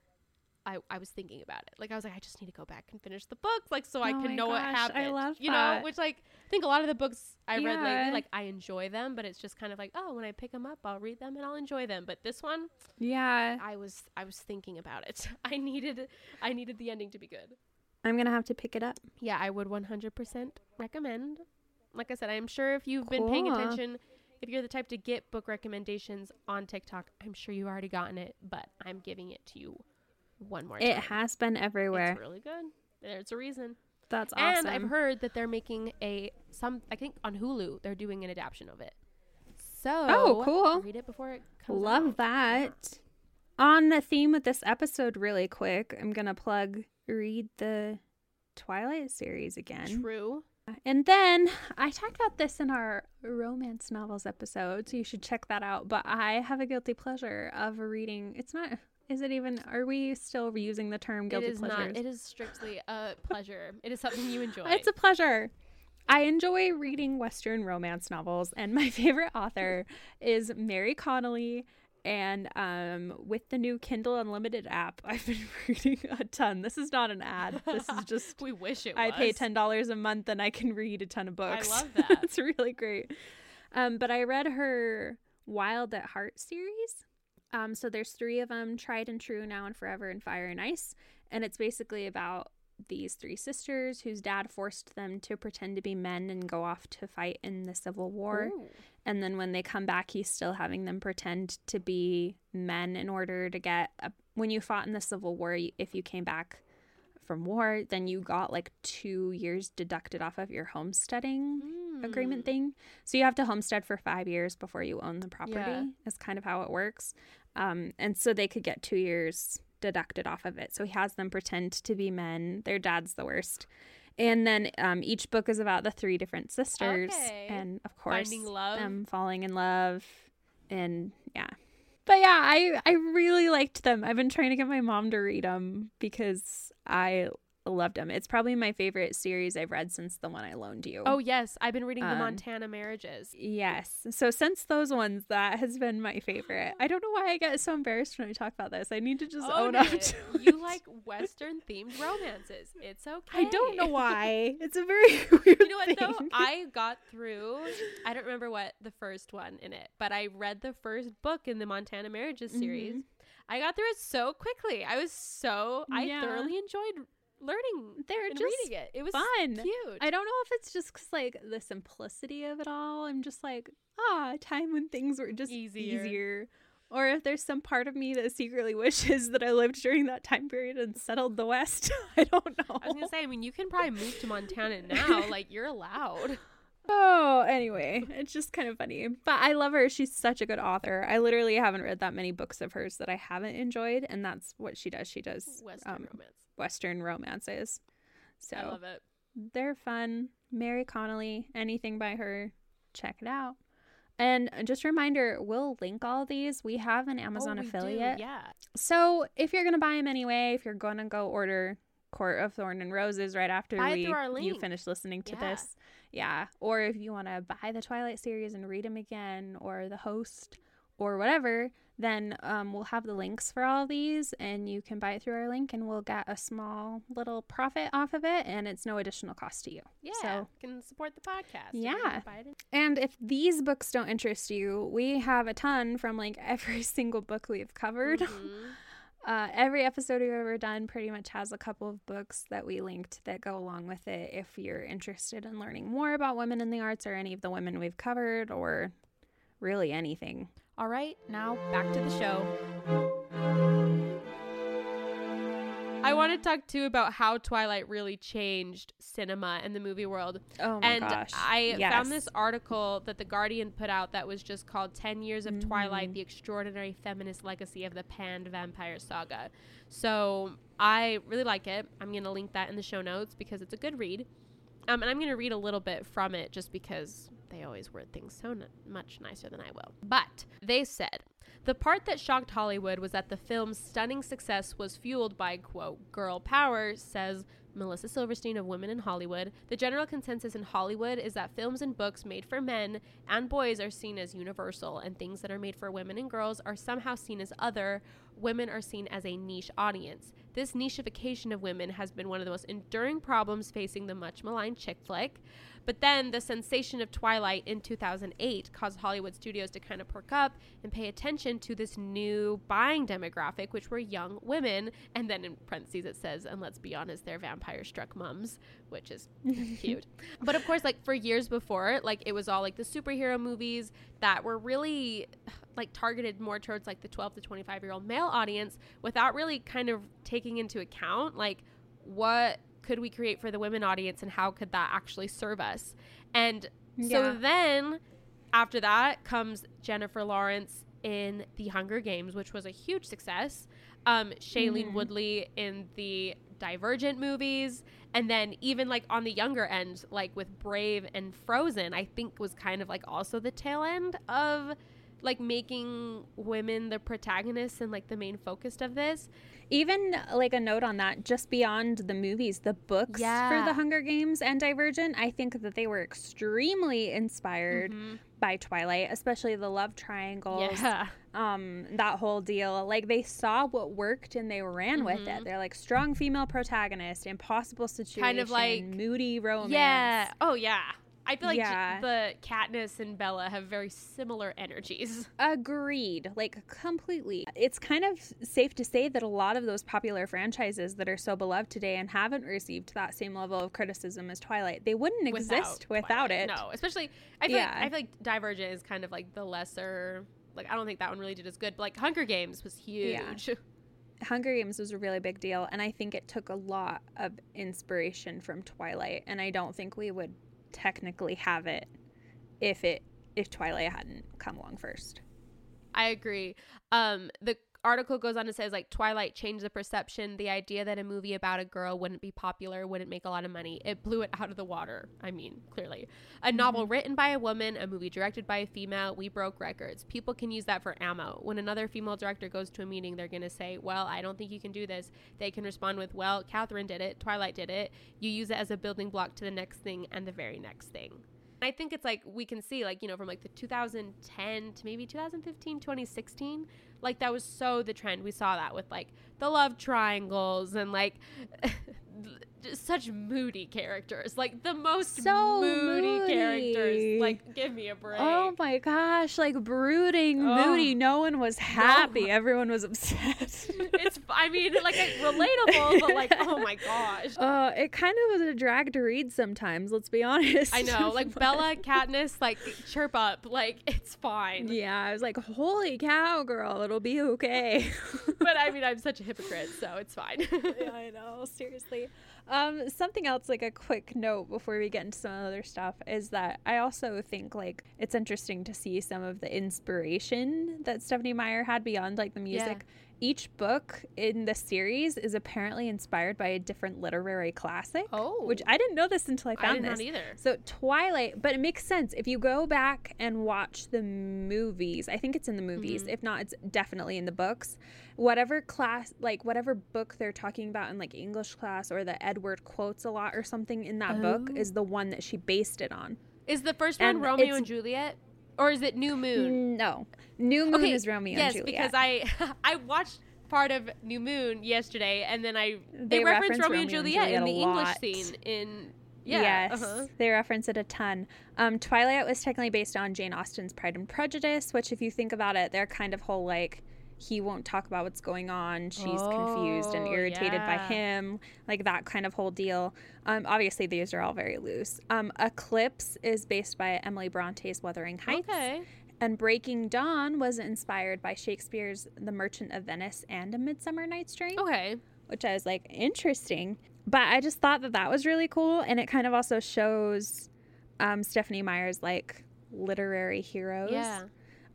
I, I was thinking about it. Like I was like, I just need to go back and finish the book, like so I Oh can my know what gosh, I happened. love you know, that. which like I think a lot of the books I read lately, like I enjoy them, but it's just kind of like, oh, when I pick them up, I'll read them and I'll enjoy them. But this one, Yeah. I was I was thinking about it. I needed I needed the ending to be good. I'm going to have to pick it up. Yeah, I would 100% recommend. Like I said, I'm sure if you've been paying attention, if you're the type to get book recommendations on TikTok, I'm sure you've already gotten it, but I'm giving it to you one more time. It has been everywhere. It's really good. There's a reason. That's awesome. And I've heard that they're making a some I think on Hulu they're doing an adaptation of it. So Oh, cool. Read it before it comes Love out. that. On the theme of this episode, really quick, I'm going to plug read the Twilight series again. True. And then I talked about this in our romance novels episode, so you should check that out. But I have a guilty pleasure of reading. It's not. Is it even? Are we still using the term guilty pleasure? it is pleasures? not. It is strictly a pleasure. it is something you enjoy. It's a pleasure. I enjoy reading Western romance novels, and my favorite author is Mary Connealy. And um, with the new Kindle Unlimited app, I've been reading a ton. This is not an ad. This is just we wish it. I was. pay ten dollars a month and I can read a ton of books. I love that. it's really great. Um, but I read her Wild at Heart series. Um, so there's three of them: Tried and True, Now and Forever, and Fire and Ice. And it's basically about these three sisters whose dad forced them to pretend to be men and go off to fight in the Civil War. Ooh. And then when they come back, he's still having them pretend to be men in order to get. A, when you fought in the Civil War, if you came back from war, then you got like two years deducted off of your homesteading agreement Mm. thing. So you have to homestead for five years before you own the property, Yeah. is kind of how it works. Um, and so they could get two years deducted off of it. So he has them pretend to be men. Their dad's the worst. And then um, each book is about the three different sisters. Okay. And of course, Finding love. them falling in love. And yeah. But yeah, I, I really liked them. I've been trying to get my mom to read them because I loved them. It's probably my favorite series I've read since the one I loaned you. Oh yes, I've been reading the Um, Montana marriages. Yes. So since those ones, that has been my favorite. I don't know why I get so embarrassed when I talk about this. I need to just own, up it. to you it. like Western themed romances. It's okay. I don't know why. It's a very weird You know what though? I got through. I don't remember what the first one in it, but I read the first book in the Montana Marriages series. Mhm. I got through it so quickly. I was so. I Yeah. thoroughly enjoyed learning They're and just reading it. It was fun. cute. I don't know if it's just 'cause, like the simplicity of it all. I'm just like, ah, a time when things were just Easier. easier. Or if there's some part of me that secretly wishes that I lived during that time period and settled the West. I don't know. I was gonna say. I mean, you can probably move to Montana now. like you're allowed. Oh, anyway, it's just kind of funny. But I love her. She's such a good author. I literally haven't read that many books of hers that I haven't enjoyed, and that's what she does. She does Western um, romance. Western romances. So I love it. they're fun. Mary Connealy, anything by her, check it out. And just a reminder, we'll link all these. We have an Amazon Oh, we do, affiliate. Yeah. So if you're gonna buy them anyway, if you're gonna go order Court of Thorn and Roses right after we you finish listening to Yeah. this, yeah. Or if you want to buy the Twilight series and read them again, or the Host, or whatever, then um, we'll have the links for all these, and you can buy it through our link, and we'll get a small little profit off of it, and it's no additional cost to you. Yeah. So you can support the podcast. Yeah. gonna buy it in- and if these books don't interest you, we have a ton from like every single book we've covered. Mhm. Uh, every episode we've ever done pretty much has a couple of books that we linked that go along with it if you're interested in learning more about women in the arts or any of the women we've covered or really anything. All right, now back to the show. I want to talk too about how Twilight really changed cinema and the movie world. Oh my gosh. and gosh. I Yes. found this article that The Guardian put out that was just called 10 Years of Mm. Twilight The Extraordinary Feminist Legacy of the Panned Vampire Saga. So I really like it. I'm going to link that in the show notes because it's a good read. Um, and I'm going to read a little bit from it just because they always word things so n- much nicer than I will. But they said the part that shocked Hollywood was that the film's stunning success was fueled by, quote, girl power, says Melissa Silverstein of Women in Hollywood. The general consensus in Hollywood is that films and books made for men and boys are seen as universal, and things that are made for women and girls are somehow seen as other. Women are seen as a niche audience. This nicheification of women has been one of the most enduring problems facing the much maligned chick flick. But then the sensation of Twilight in 2008 caused Hollywood studios to kind of perk up and pay attention to this new buying demographic, which were young women. And then in parentheses it says, and let's be honest, they're vampire struck mums, which is cute. But of course, like for years before, like it was all like the superhero movies that were really like targeted more towards like the 12 to 25 year old male audience without really kind of taking into account like what could we create for the women audience and how could that actually serve us and so then after that comes jennifer lawrence in the hunger games which was a huge success um, shailene Mhm. woodley in the divergent movies And then even like on the younger end, like with Brave and Frozen, I think was kind of like also the tail end of like making women the protagonists and like the main focus of this. Even like a note on that, just beyond the movies, the books for the Hunger Games and Divergent, I think that they were extremely inspired by Twilight, especially the love triangles. Yeah. um that whole deal like they saw what worked and they ran with it they're like strong female protagonist impossible situation Kind of like- moody romance Yeah. Oh yeah. I feel like Yeah. the Katniss and Bella have very similar energies. agreed like completely it's kind of safe to say that a lot of those popular franchises that are so beloved today and haven't received that same level of criticism as twilight they wouldn't exist without, Twilight. it No, especially I feel Yeah. like I feel like Divergent is kind of like the lesser. Like I don't think that one really did as good. But like Hunger Games was huge. Yeah. Hunger Games was a really big deal, and I think it took a lot of inspiration from Twilight, and I don't think we would technically have it if it if Twilight hadn't come along first. I agree. Um, the article goes on and says like Twilight changed the perception. The idea that a movie about a girl wouldn't be popular, wouldn't make a lot of money. It blew it out of the water. I mean, clearly, a novel written by a woman, a movie directed by a female. We broke records. People can use that for ammo. When another female director goes to a meeting, they're gonna say, "Well, I don't think you can do this." They can respond with, "Well, Catherine did it. Twilight did it. You use it as a building block to the next thing and the very next thing." I think it's like we can see like you know from like the 2010 to maybe 2015 2016 like that was so the trend we saw that with like the love triangles and like just such moody characters like the most So moody, moody. characters like give me a break Oh my gosh, like brooding, Oh. moody. No one was happy. Everyone was upset. it's i mean like it's relatable but like oh my gosh Uh, it kind of was a drag to read sometimes. Let's be honest. i know like bella katniss like chirp up like it's fine Yeah, I was like, "Holy cow, girl! It'll be okay." but i mean i'm such a hypocrite so it's fine yeah, I know. Seriously. Um, something else, like a quick note before we get into some other stuff, is that I also think like it's interesting to see some of the inspiration that Stephenie Meyer had beyond like the music. Each book in the series is apparently inspired by a different literary classic. Oh. which I didn't know this until I I found did this. either. So Twilight, but it makes sense if you go back and watch the movies. I think it's in the movies. Mm-hmm. If not, it's definitely in the books. Whatever class, like whatever book they're talking about in like English class or that Edward quotes a lot or something in that book Oh. is the one that she based it on. Is the first one And Romeo and Juliet, or is it New Moon? No, New Moon is Romeo yes, and Juliet. because I I watched part of New Moon yesterday, and then I they, They reference reference Romeo and Juliet, in Juliet a the English scene in yeah. yes, uh-huh. they reference it a ton. Um, Twilight was technically based on Jane Austen's Pride and Prejudice, which, if you think about it, their kind of whole like he won't talk about what's going on. She's confused and Oh, irritated by him, like that kind of whole deal. Um, obviously, these are all very loose. Um, Eclipse is based by Emily Bronte's Wuthering Heights. Okay. And Breaking Dawn was inspired by Shakespeare's The Merchant of Venice and A Midsummer Night's Dream Okay. which I was like, interesting. But I just thought that that was really cool. And it kind of also shows um, Stephenie Meyer's like literary heroes Yeah.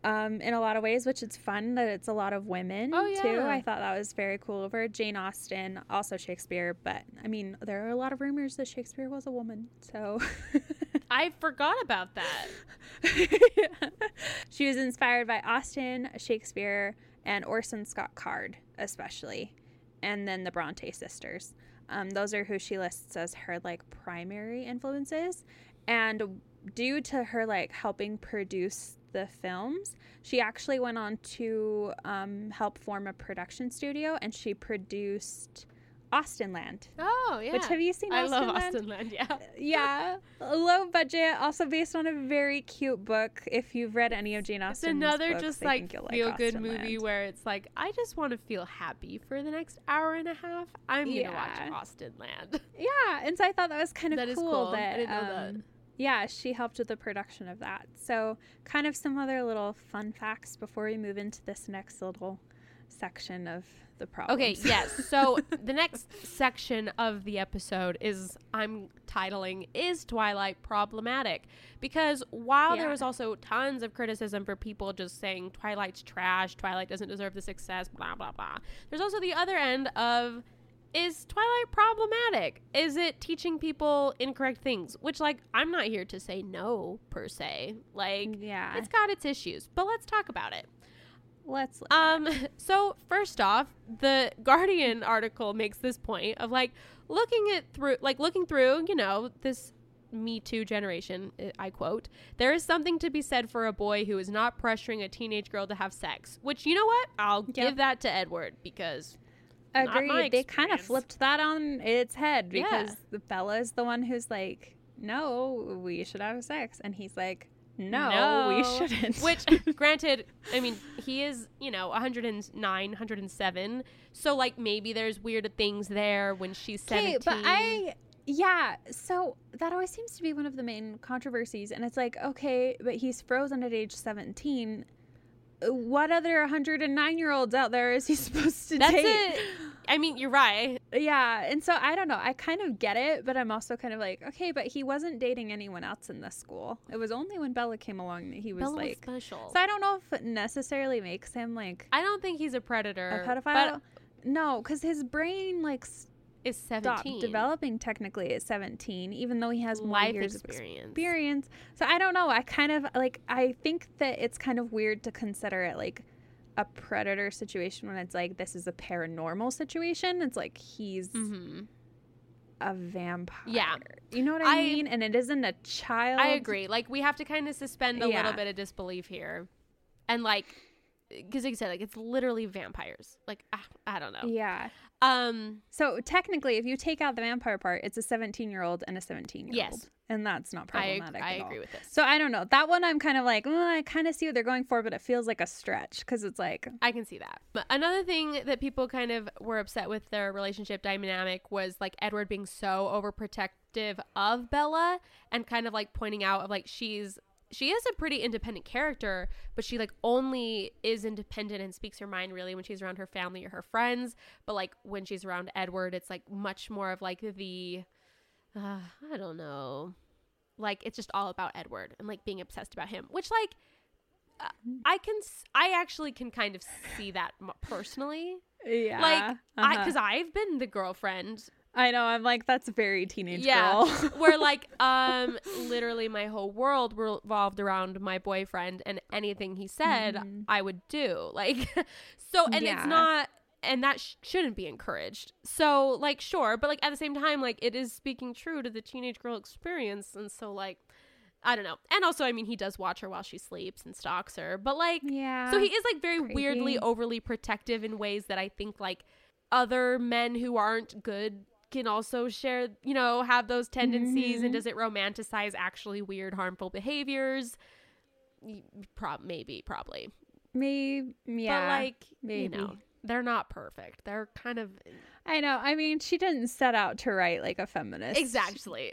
Um, in a lot of ways, which it's fun that it's a lot of women Oh, too. I thought that was very cool of her. Jane Austen, also Shakespeare. But I mean, there are a lot of rumors that Shakespeare was a woman. So. I forgot about that. she was inspired by Austen, Shakespeare, and Orson Scott Card, especially, and then the Bronte sisters. Um, those are who she lists as her like primary influences, and due to her like helping produce the films, she actually went on to um, help form a production studio, and she produced Austenland. Oh yeah. Which have you seen? I love Austenland? Austin Land. Yeah. Yeah, low budget, also based on a very cute book. If you've read any of Jane It's another books, just like feel good Austenland. movie where it's like I just want to feel happy for the next hour and a half. I'm gonna watch Yeah. Austenland. Yeah, and so I thought that was kind of That cool. cool. I That didn't know that. Yeah, she helped with the production of that. So, kind of some other little fun facts before we move into this next little section of the problem. Okay, yes. So the next section of the episode is I'm titling Is Twilight Problematic? Because while there was also tons of criticism for people just saying Twilight's trash, Twilight doesn't deserve the success, blah blah blah. There's also the other end of is Twilight problematic? Is it teaching people incorrect things? Which, like, I'm not here to say no per se. Like, Yeah. it's got its issues, but let's talk about it. Let's look Um, so first off, the Guardian article makes this point of like looking at through, like looking through, you know, this Me Too generation. uh, I quote: "There is something to be said for a boy who is not pressuring a teenage girl to have sex." Which you know what? I'll Yep. give that to Edward because Agreed. They kind of flipped that on its head Yeah. because the Bella is the one who's like, "No, we should have sex," and he's like, "No, we shouldn't." Which, granted, I mean, he is, you know, 109, 107. So, like, maybe there's weird things there when she's 17. But I yeah, so that always seems to be one of the main controversies and it's like, okay, but he's frozen at age 17. What other 109 year olds out there is he supposed to That's date? it. I mean, you're right. Yeah, and so I don't know. I kind of get it, but I'm also kind of like, okay, but he wasn't dating anyone else in the school. It was only when Bella came along that he was Bella was like. special. so I don't know if it necessarily makes him like I don't think he's a predator. a pedophile. But no, because his brain like is stopped 17. developing technically at 17, even though he has more Life years of experience. experience. So I don't know. I kind of like. I think that it's kind of weird to consider it like a predator situation when it's like this is a paranormal situation. It's like he's hmm a vampire. Yeah. You know what I, I- mean? And it isn't a child. I agree. Like, we have to kind of suspend a Yeah. little bit of disbelief here. And, like, because like I said, like, it's literally vampires. Like, I, I don't know. Yeah. Um, So technically, if you take out the vampire part, it's a 17 year old and a 17 year old. Yes. And that's not problematic. I at all. agree with this. So I don't know. That one I'm kind of like, "Mm, I kind of see what they're going for, but it feels like a stretch because it's like, I can see that. But another thing that people kind of were upset with their relationship dynamic was like Edward being so overprotective of Bella and kind of like pointing out of like she's she is a pretty independent character, but she like only is independent and speaks her mind really when she's around her family or her friends. But like when she's around Edward, it's like much more of like the uh, I don't know. Like it's just all about Edward and like being obsessed about him, which like uh, I can I actually can kind of see that personally. yeah. Like I uh-huh. cuz I've been the girlfriend I know. I'm like, that's very teenage yeah girl. where like um literally my whole world revolved around my boyfriend and anything he said Mhm. i would do like so and Yeah. it's not and that sh- shouldn't be encouraged so like sure but like at the same time like it is speaking true to the teenage girl experience and so like i don't know and also i mean he does watch her while she sleeps and stalks her but like yeah. so he is like very weirdly overly protective in ways that I think like other men who aren't good can also share, you know, have those tendencies and Mhm. does it romanticize actually weird harmful behaviors? Prob maybe, probably. maybe, yeah. but like, maybe. you know, they're not perfect. They're kind of I know. I mean, she didn't set out to write like a feminist. exactly.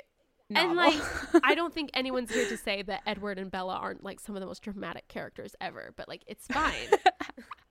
novel. And like I don't think anyone's here to say that Edward and Bella aren't like some of the most dramatic characters ever, but like it's fine.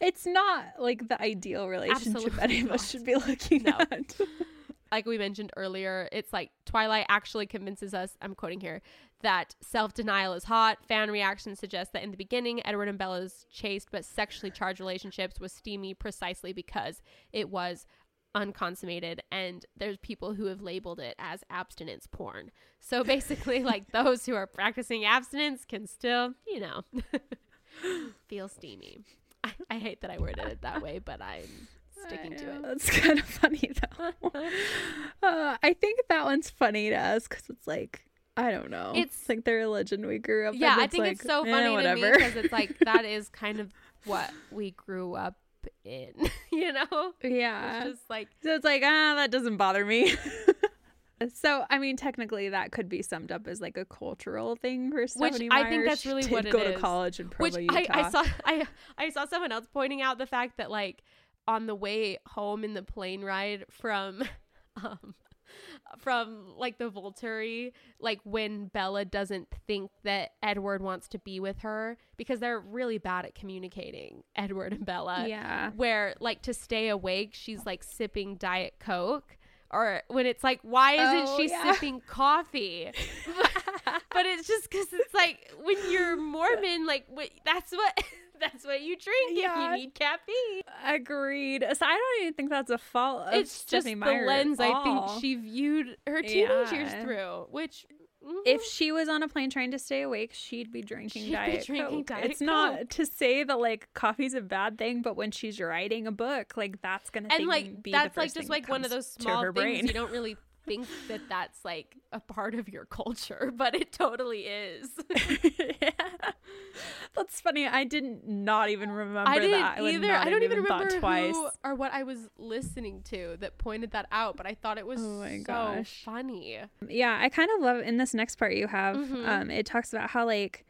it's not like the ideal relationship Absolutely any of us should be looking No. at. like we mentioned earlier, it's like Twilight actually convinces us, I'm quoting here, that self denial is hot. Fan reactions suggest that in the beginning, Edward and Bella's chaste but sexually charged relationships was steamy precisely because it was unconsummated and there's people who have labeled it as abstinence porn. So basically like those who are practicing abstinence can still, you know, feel steamy. I, I hate that I worded it that way, but I'm sticking to it. That's kind of funny though. uh, I think that one's funny to us because it's like I don't know. It's- like the religion we grew up. yeah i think it's like, so eh, funny to me whatever. because it's like that is kind of what we grew up in you know yeah. it's just like So it's like, ah, that doesn't bother me. So, I mean, technically, that could be summed up as like a cultural thing for Stephenie I think that's really what it go to college in Provo, which I, I saw I I saw someone else pointing out the fact that like on the way home in the plane ride from um from like the Volturi, like when Bella doesn't think that Edward wants to be with her because they're really bad at communicating, Edward and Bella. yeah. where like to stay awake she's like sipping diet coke or when it's like why isn't Oh, she yeah. sipping coffee but it's just because it's like when you're mormon like that's what That's what you drink if you need caffeine. Agreed. So I don't even think that's a fault of it's just Stephenie the Meyer lens I think she viewed her teenage years through, which mhm. if she was on a plane trying to stay awake, she'd be drinking She'd be Diet drinking Coke. Diet it's not to say that like coffee's a bad thing, but when she's writing a book, like that's gonna and like be that's like just like one of those small things brain. you don't really think that that's like a part of your culture, but it totally is. yeah. That's funny. I didn't not even remember I didn't that. either. not I don't have even remember twice. who or what I was listening to that pointed that out, but I thought it was Oh my so gosh. funny. Yeah, I kind of love in this next part you have. Mhm. Um, it talks about how like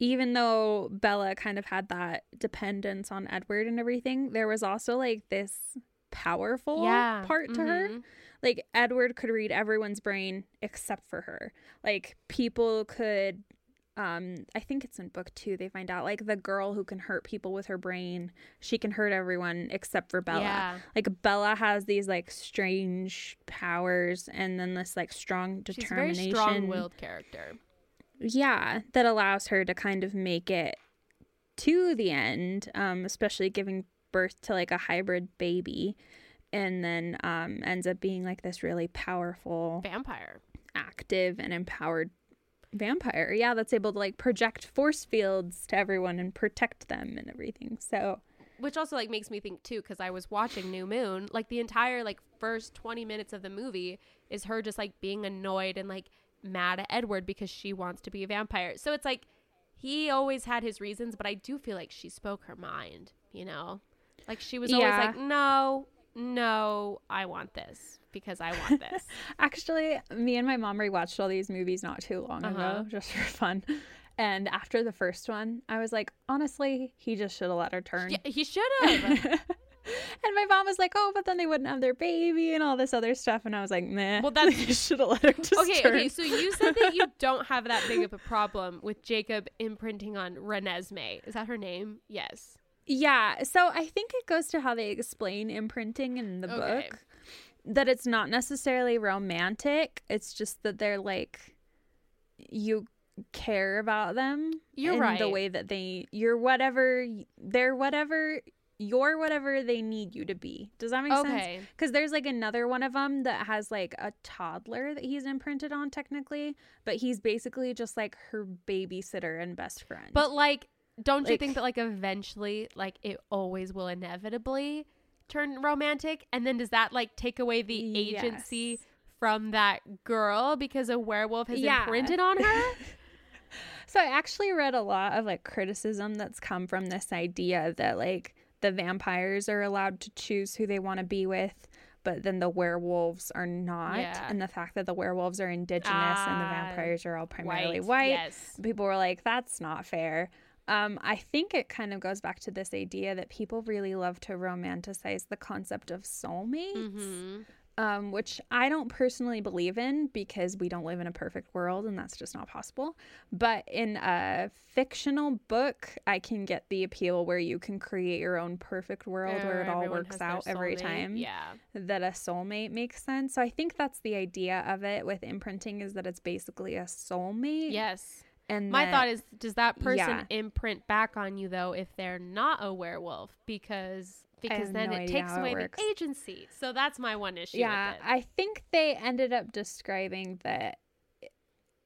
even though Bella kind of had that dependence on Edward and everything, there was also like this powerful Yeah. part to her. Like Edward could read everyone's brain except for her. Like people could um I think it's in book 2 they find out like the girl who can hurt people with her brain, she can hurt everyone except for Bella Yeah. like Bella has these like strange powers and then this like strong determination. She's a very strong-willed character. Yeah, that allows her to kind of make it to the end, um, especially giving birth to like a hybrid baby, and then um, ends up being like this really powerful, Vampire. active, and empowered vampire. Yeah, that's able to like project force fields to everyone and protect them and everything. So which also like makes me think too because i was watching new moon like the entire like first 20 minutes of the movie is her just like being annoyed and like mad at edward because she wants to be a vampire so it's like he always had his reasons but i do feel like she spoke her mind you know like she was always Yeah. like no no i want this because i want this Actually, me and my mom rewatched all these movies not too long Uh-huh. ago, just for fun. And after the first one, I was like, honestly, he just should have let her turn. yeah, he should have and my mom was like, "Oh, but then they wouldn't have their baby and all this other stuff." And I was like, "Nah." Well, that's- you should have let her just okay turn. okay so you said that you don't have that big of a problem with jacob imprinting on renesmee is that her name yes yeah. So I think it goes to how they explain imprinting in the Okay. book. That it's not necessarily romantic. It's just that they're like, you care about them. You're in right. The way that they, you're whatever, they're whatever, you're whatever they need you to be. Does that make sense? okay Because there's like another one of them that has like a toddler that he's imprinted on technically, but he's basically just like her babysitter and best friend. But like, don't you think that like eventually, like it always will inevitably turn romantic? And then does that like take away the agency Yes. from that girl because a werewolf has Yeah. imprinted on her? so I actually read a lot of like criticism that's come from this idea that like the vampires are allowed to choose who they want to be with. But then the werewolves are not, Yeah. and the fact that the werewolves are indigenous and the Ah, vampires are all primarily White, white, Yes. people were like, that's not fair. Um, I think it kind of goes back to this idea that people really love to romanticize the concept of soulmates, hmm um, which I don't personally believe in because we don't live in a perfect world and that's just not possible. But in a fictional book, I can get the appeal where you can create your own perfect world where it all works out every time Yeah. that a soulmate makes sense. So I think that's the idea of it with imprinting is that it's basically a soulmate. Yes. And My that- thought is, does that person yeah. imprint back on you though if they're not a werewolf? Because because then no it takes how it away the agency. So that's my one issue. yeah, with it. I think they ended up describing that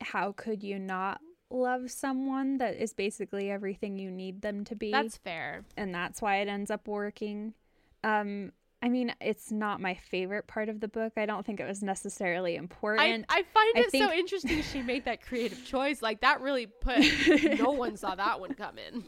how could you not love someone that is basically everything you need them to be? that's fair. and that's why it ends up working. Um I mean, it's not my favorite part of the book. I don't think it was necessarily important. I find I it so interesting she made that creative choice. Like that really put no one saw that one coming.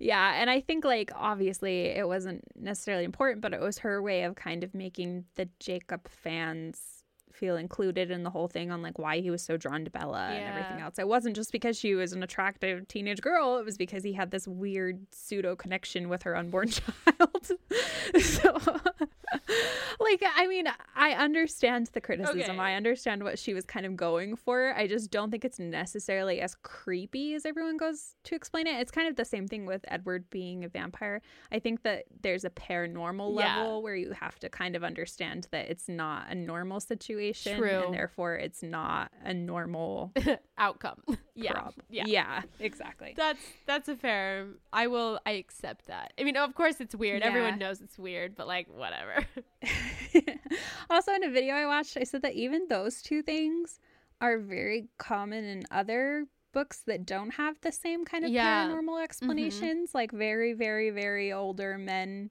Yeah, and I think like obviously it wasn't necessarily important, but it was her way of kind of making the Jacob fans feel included in the whole thing on like why he was so drawn to Bella and everything else. It wasn't just because she was an attractive teenage girl, it was because he had this weird pseudo connection with her unborn child. so like I mean, I understand the criticism. Okay. I understand what she was kind of going for. I just don't think it's necessarily as creepy as everyone goes to explain it. It's kind of the same thing with Edward being a vampire. I think that there's a paranormal Yeah. level where you have to kind of understand that it's not a normal situation True. and therefore it's not a normal outcome. yeah. Yeah. Yeah, exactly. That's that's a fair. I will. I accept that. I mean, of course, it's weird. Yeah. Everyone knows it's weird, but like, whatever. also, in a video I watched, I said that even those two things are very common in other books that don't have the same kind of Yeah. Mm-hmm. paranormal explanations, like very, very, very older men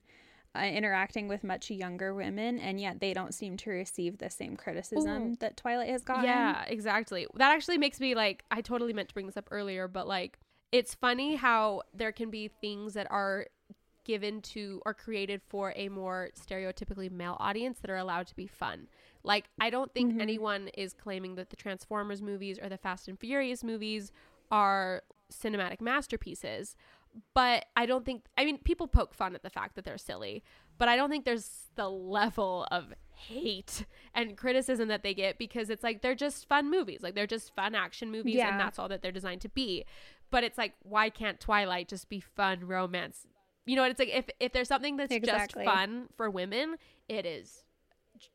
uh, interacting with much younger women, and yet they don't seem to receive the same criticism Ooh. that Twilight has gotten. Yeah, exactly. That actually makes me like. I totally meant to bring this up earlier, but like, it's funny how there can be things that are given to or created for a more stereotypically male audience that are allowed to be fun. Like, I don't think Mhm. anyone is claiming that the Transformers movies or the Fast and Furious movies are cinematic masterpieces. But I don't think, I mean, people poke fun at the fact that they're silly, but I don't think there's the level of hate and criticism that they get because it's like they're just fun movies. Like, they're just fun action movies, Yeah. and that's all that they're designed to be. But it's like, why can't Twilight just be fun romance? You know what? It's like if, if there's something that's Exactly. just fun for women, it is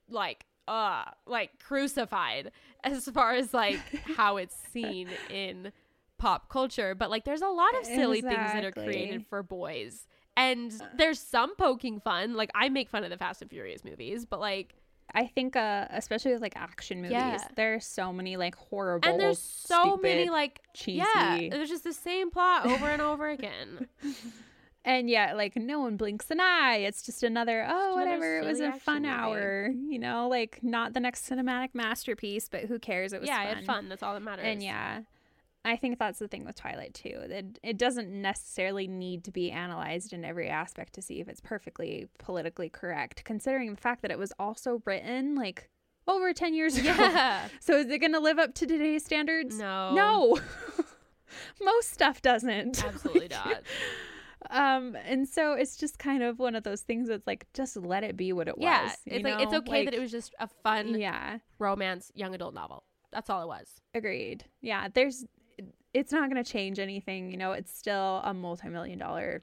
like uh like crucified as far as like how it's seen in pop culture but like there's a lot of silly things that are created for boys and there's some poking fun like i make fun of the fast and furious movies but like I think, uh, especially with like action movies, Yeah. there are so many like horrible, and there's so many like cheesy, yeah there's just the same plot over and over again and yeah, like no one blinks an eye. It's just another oh Just another whatever. It was a fun movie. hour, you know, like not the next cinematic masterpiece, but who cares? It was yeah fun. I had fun that's all that matters And yeah, I think that's the thing with Twilight too. That it doesn't necessarily need to be analyzed in every aspect to see if it's perfectly politically correct, considering the fact that it was also written like over 10 years ago. yeah So is it going to live up to today's standards? no No. Most stuff doesn't. absolutely not Um and so it's just kind of one of those things that's like just let it be what it yeah was. you it's like it's know? okay that it was just a fun Yeah. romance young adult novel that's all it was Agreed. Yeah, there's it's not going to change anything, you know, it's still a multi-million dollar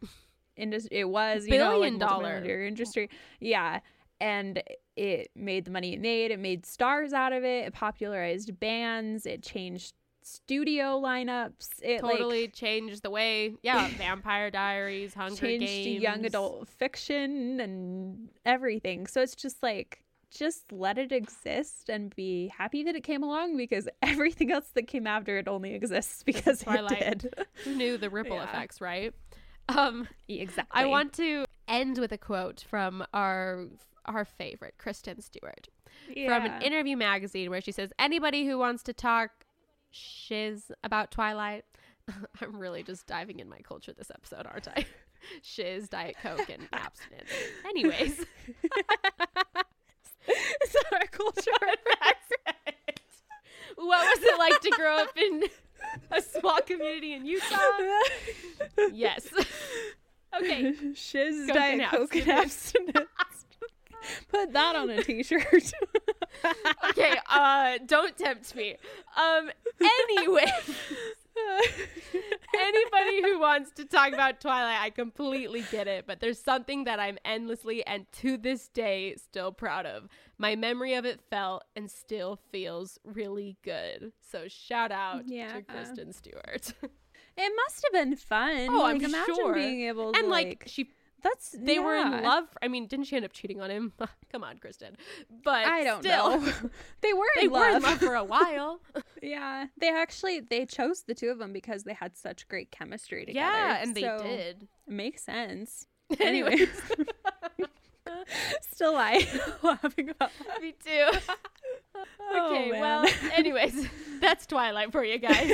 industry. It was, you know, like Billion dollar. industry. Yeah. And it made the money it made. It made stars out of it. It popularized bands. It changed studio lineups. It totally like changed the way yeah vampire diaries hunger changed games young adult fiction and everything. So it's just like just let it exist and be happy that it came along because everything else that came after it only exists because it did. who knew the ripple Yeah. effects right? Um exactly. i want to end with a quote from our our favorite kristen stewart from an interview magazine where she says anybody who wants to talk shiz about twilight. I'm really just diving in my culture this episode aren't i? Shiz diet coke and abstinence. Anyways Is that our culture? what was it like to grow up in a small community in Utah? Yes. okay. Shiz Coke Diet Coke and abstinence. Put that on a t-shirt. Okay. Uh, don't tempt me. Um. Anyway, anybody who wants to talk about Twilight, I completely get it. But there's something that I'm endlessly and to this day still proud of. My memory of it felt and still feels really good. So shout out Yeah. to Kristen Stewart. It must have been fun. Oh, like, I'm imagine sure. being able to and like she that's they were in yeah. love. I mean, didn't she end up cheating on him? Come on, Kristen. But I don't still, know. they were They in were in love. love for a while. yeah, they actually they chose the two of them because they had such great chemistry together. yeah, and they did. It makes sense. Anyways, Still, I laughing about that. me too. Oh, okay, man. well, anyways, that's Twilight for you guys.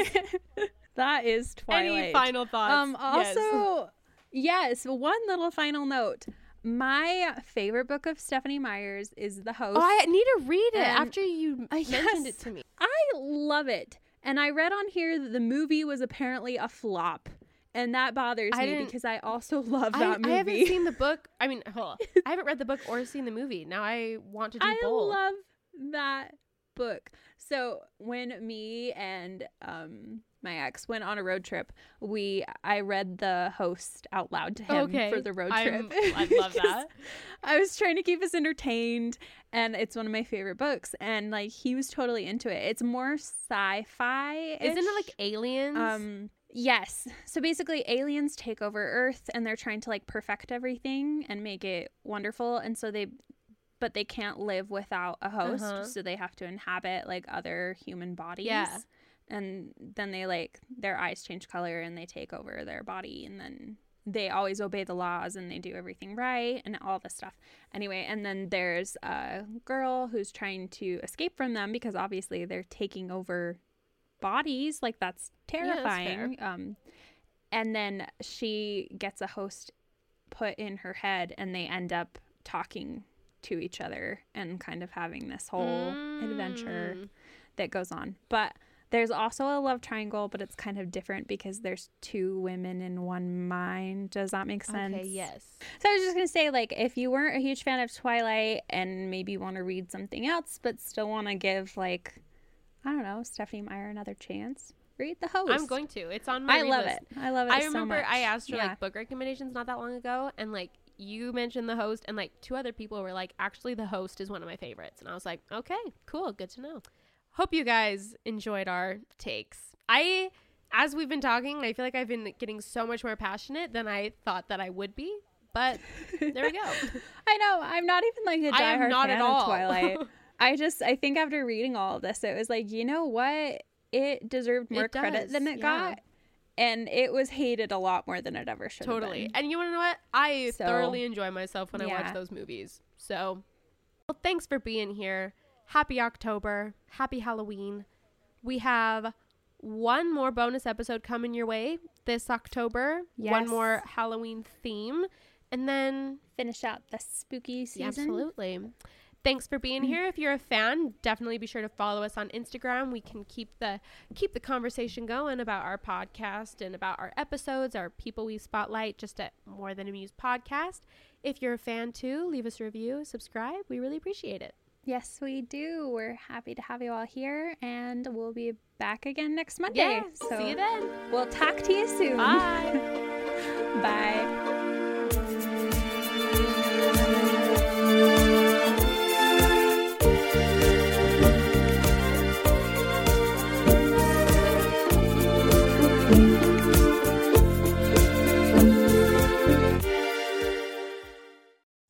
that is Twilight. Any final thoughts? Um. Also, yes. Yes, one little final note. My favorite book of Stephenie Meyer's is The Host. oh, I need to read it and- after you Uh, mentioned yes. it to me. I love it. And I read on here that the movie was apparently a flop. And that bothers I me because I also love I, that movie. I haven't seen the book. I mean, hold on. I haven't read the book or seen the movie. Now I want to do I both. I love that book. So when me and um my ex, went on a road trip, we I read the host out loud to him Okay. for the road trip. I love that. I was trying to keep us entertained, and it's one of my favorite books. And like he was totally into it. It's more sci-fi. Isn't it like aliens? um? Yes. So basically, aliens take over Earth, and they're trying to like perfect everything and make it wonderful. And so they, but they can't live without a host, Uh-huh. so they have to inhabit like other human bodies. Yeah. And then they like their eyes change color and they take over their body, and then they always obey the laws and they do everything right and all this stuff. Anyway, and then there's a girl who's trying to escape from them because obviously they're taking over bodies. Like that's that's fair. terrifying. um and then she gets a host put in her head and they end up talking to each other and kind of having this whole adventure Mm. that goes on. But there's also a love triangle, but it's kind of different because there's two women in one mind. Does that make sense? Okay, yes. So I was just gonna say, like, if you weren't a huge fan of Twilight and maybe want to read something else, but still want to give, like, I don't know, Stephenie Meyer another chance, read The Host. I'm going to. It's on my I love list. it. I love it. I so remember much. I asked for Yeah. like book recommendations not that long ago, and like you mentioned the host, and like two other people were like, actually, the host is one of my favorites, and I was like, okay, cool, good to know. Hope you guys enjoyed our takes. I, as we've been talking, I feel like I've been getting so much more passionate than I thought that I would be, but there we go. I know. I'm not even like a diehard not fan at all. of Twilight. I just, I think after reading all of this, it was like, you know what? It deserved more It credit than it yeah. got. And it was hated a lot more than it ever should totally. have been. And you want to know what? I So, thoroughly enjoy myself when I watch those movies. So, well, thanks for being here. Happy October. Happy Halloween. We have one more bonus episode coming your way this October. One more Halloween theme. And then Finish out the spooky season. yeah, absolutely. Thanks for being mm. here. If you're a fan, definitely be sure to follow us on Instagram. We can keep the keep the conversation going about our podcast and about our episodes, our people we spotlight just at More Than a Muse podcast. If you're a fan too, leave us a review, subscribe. We really appreciate it. Yes, we do. We're happy to have you all here, and we'll be back again next Monday. Yeah. so See you then. We'll talk to you soon. Bye. Bye.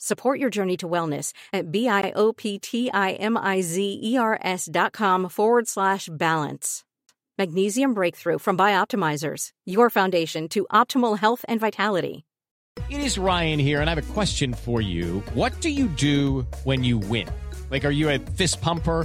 Support your journey to wellness at B-I-O-P-T-I-M-I-Z-E-R-S dot com forward slash balance. Magnesium Breakthrough from Bioptimizers, your foundation to optimal health and vitality. It is Ryan here, and I have a question for you. What do you do when you win? Like, are you a fist pumper?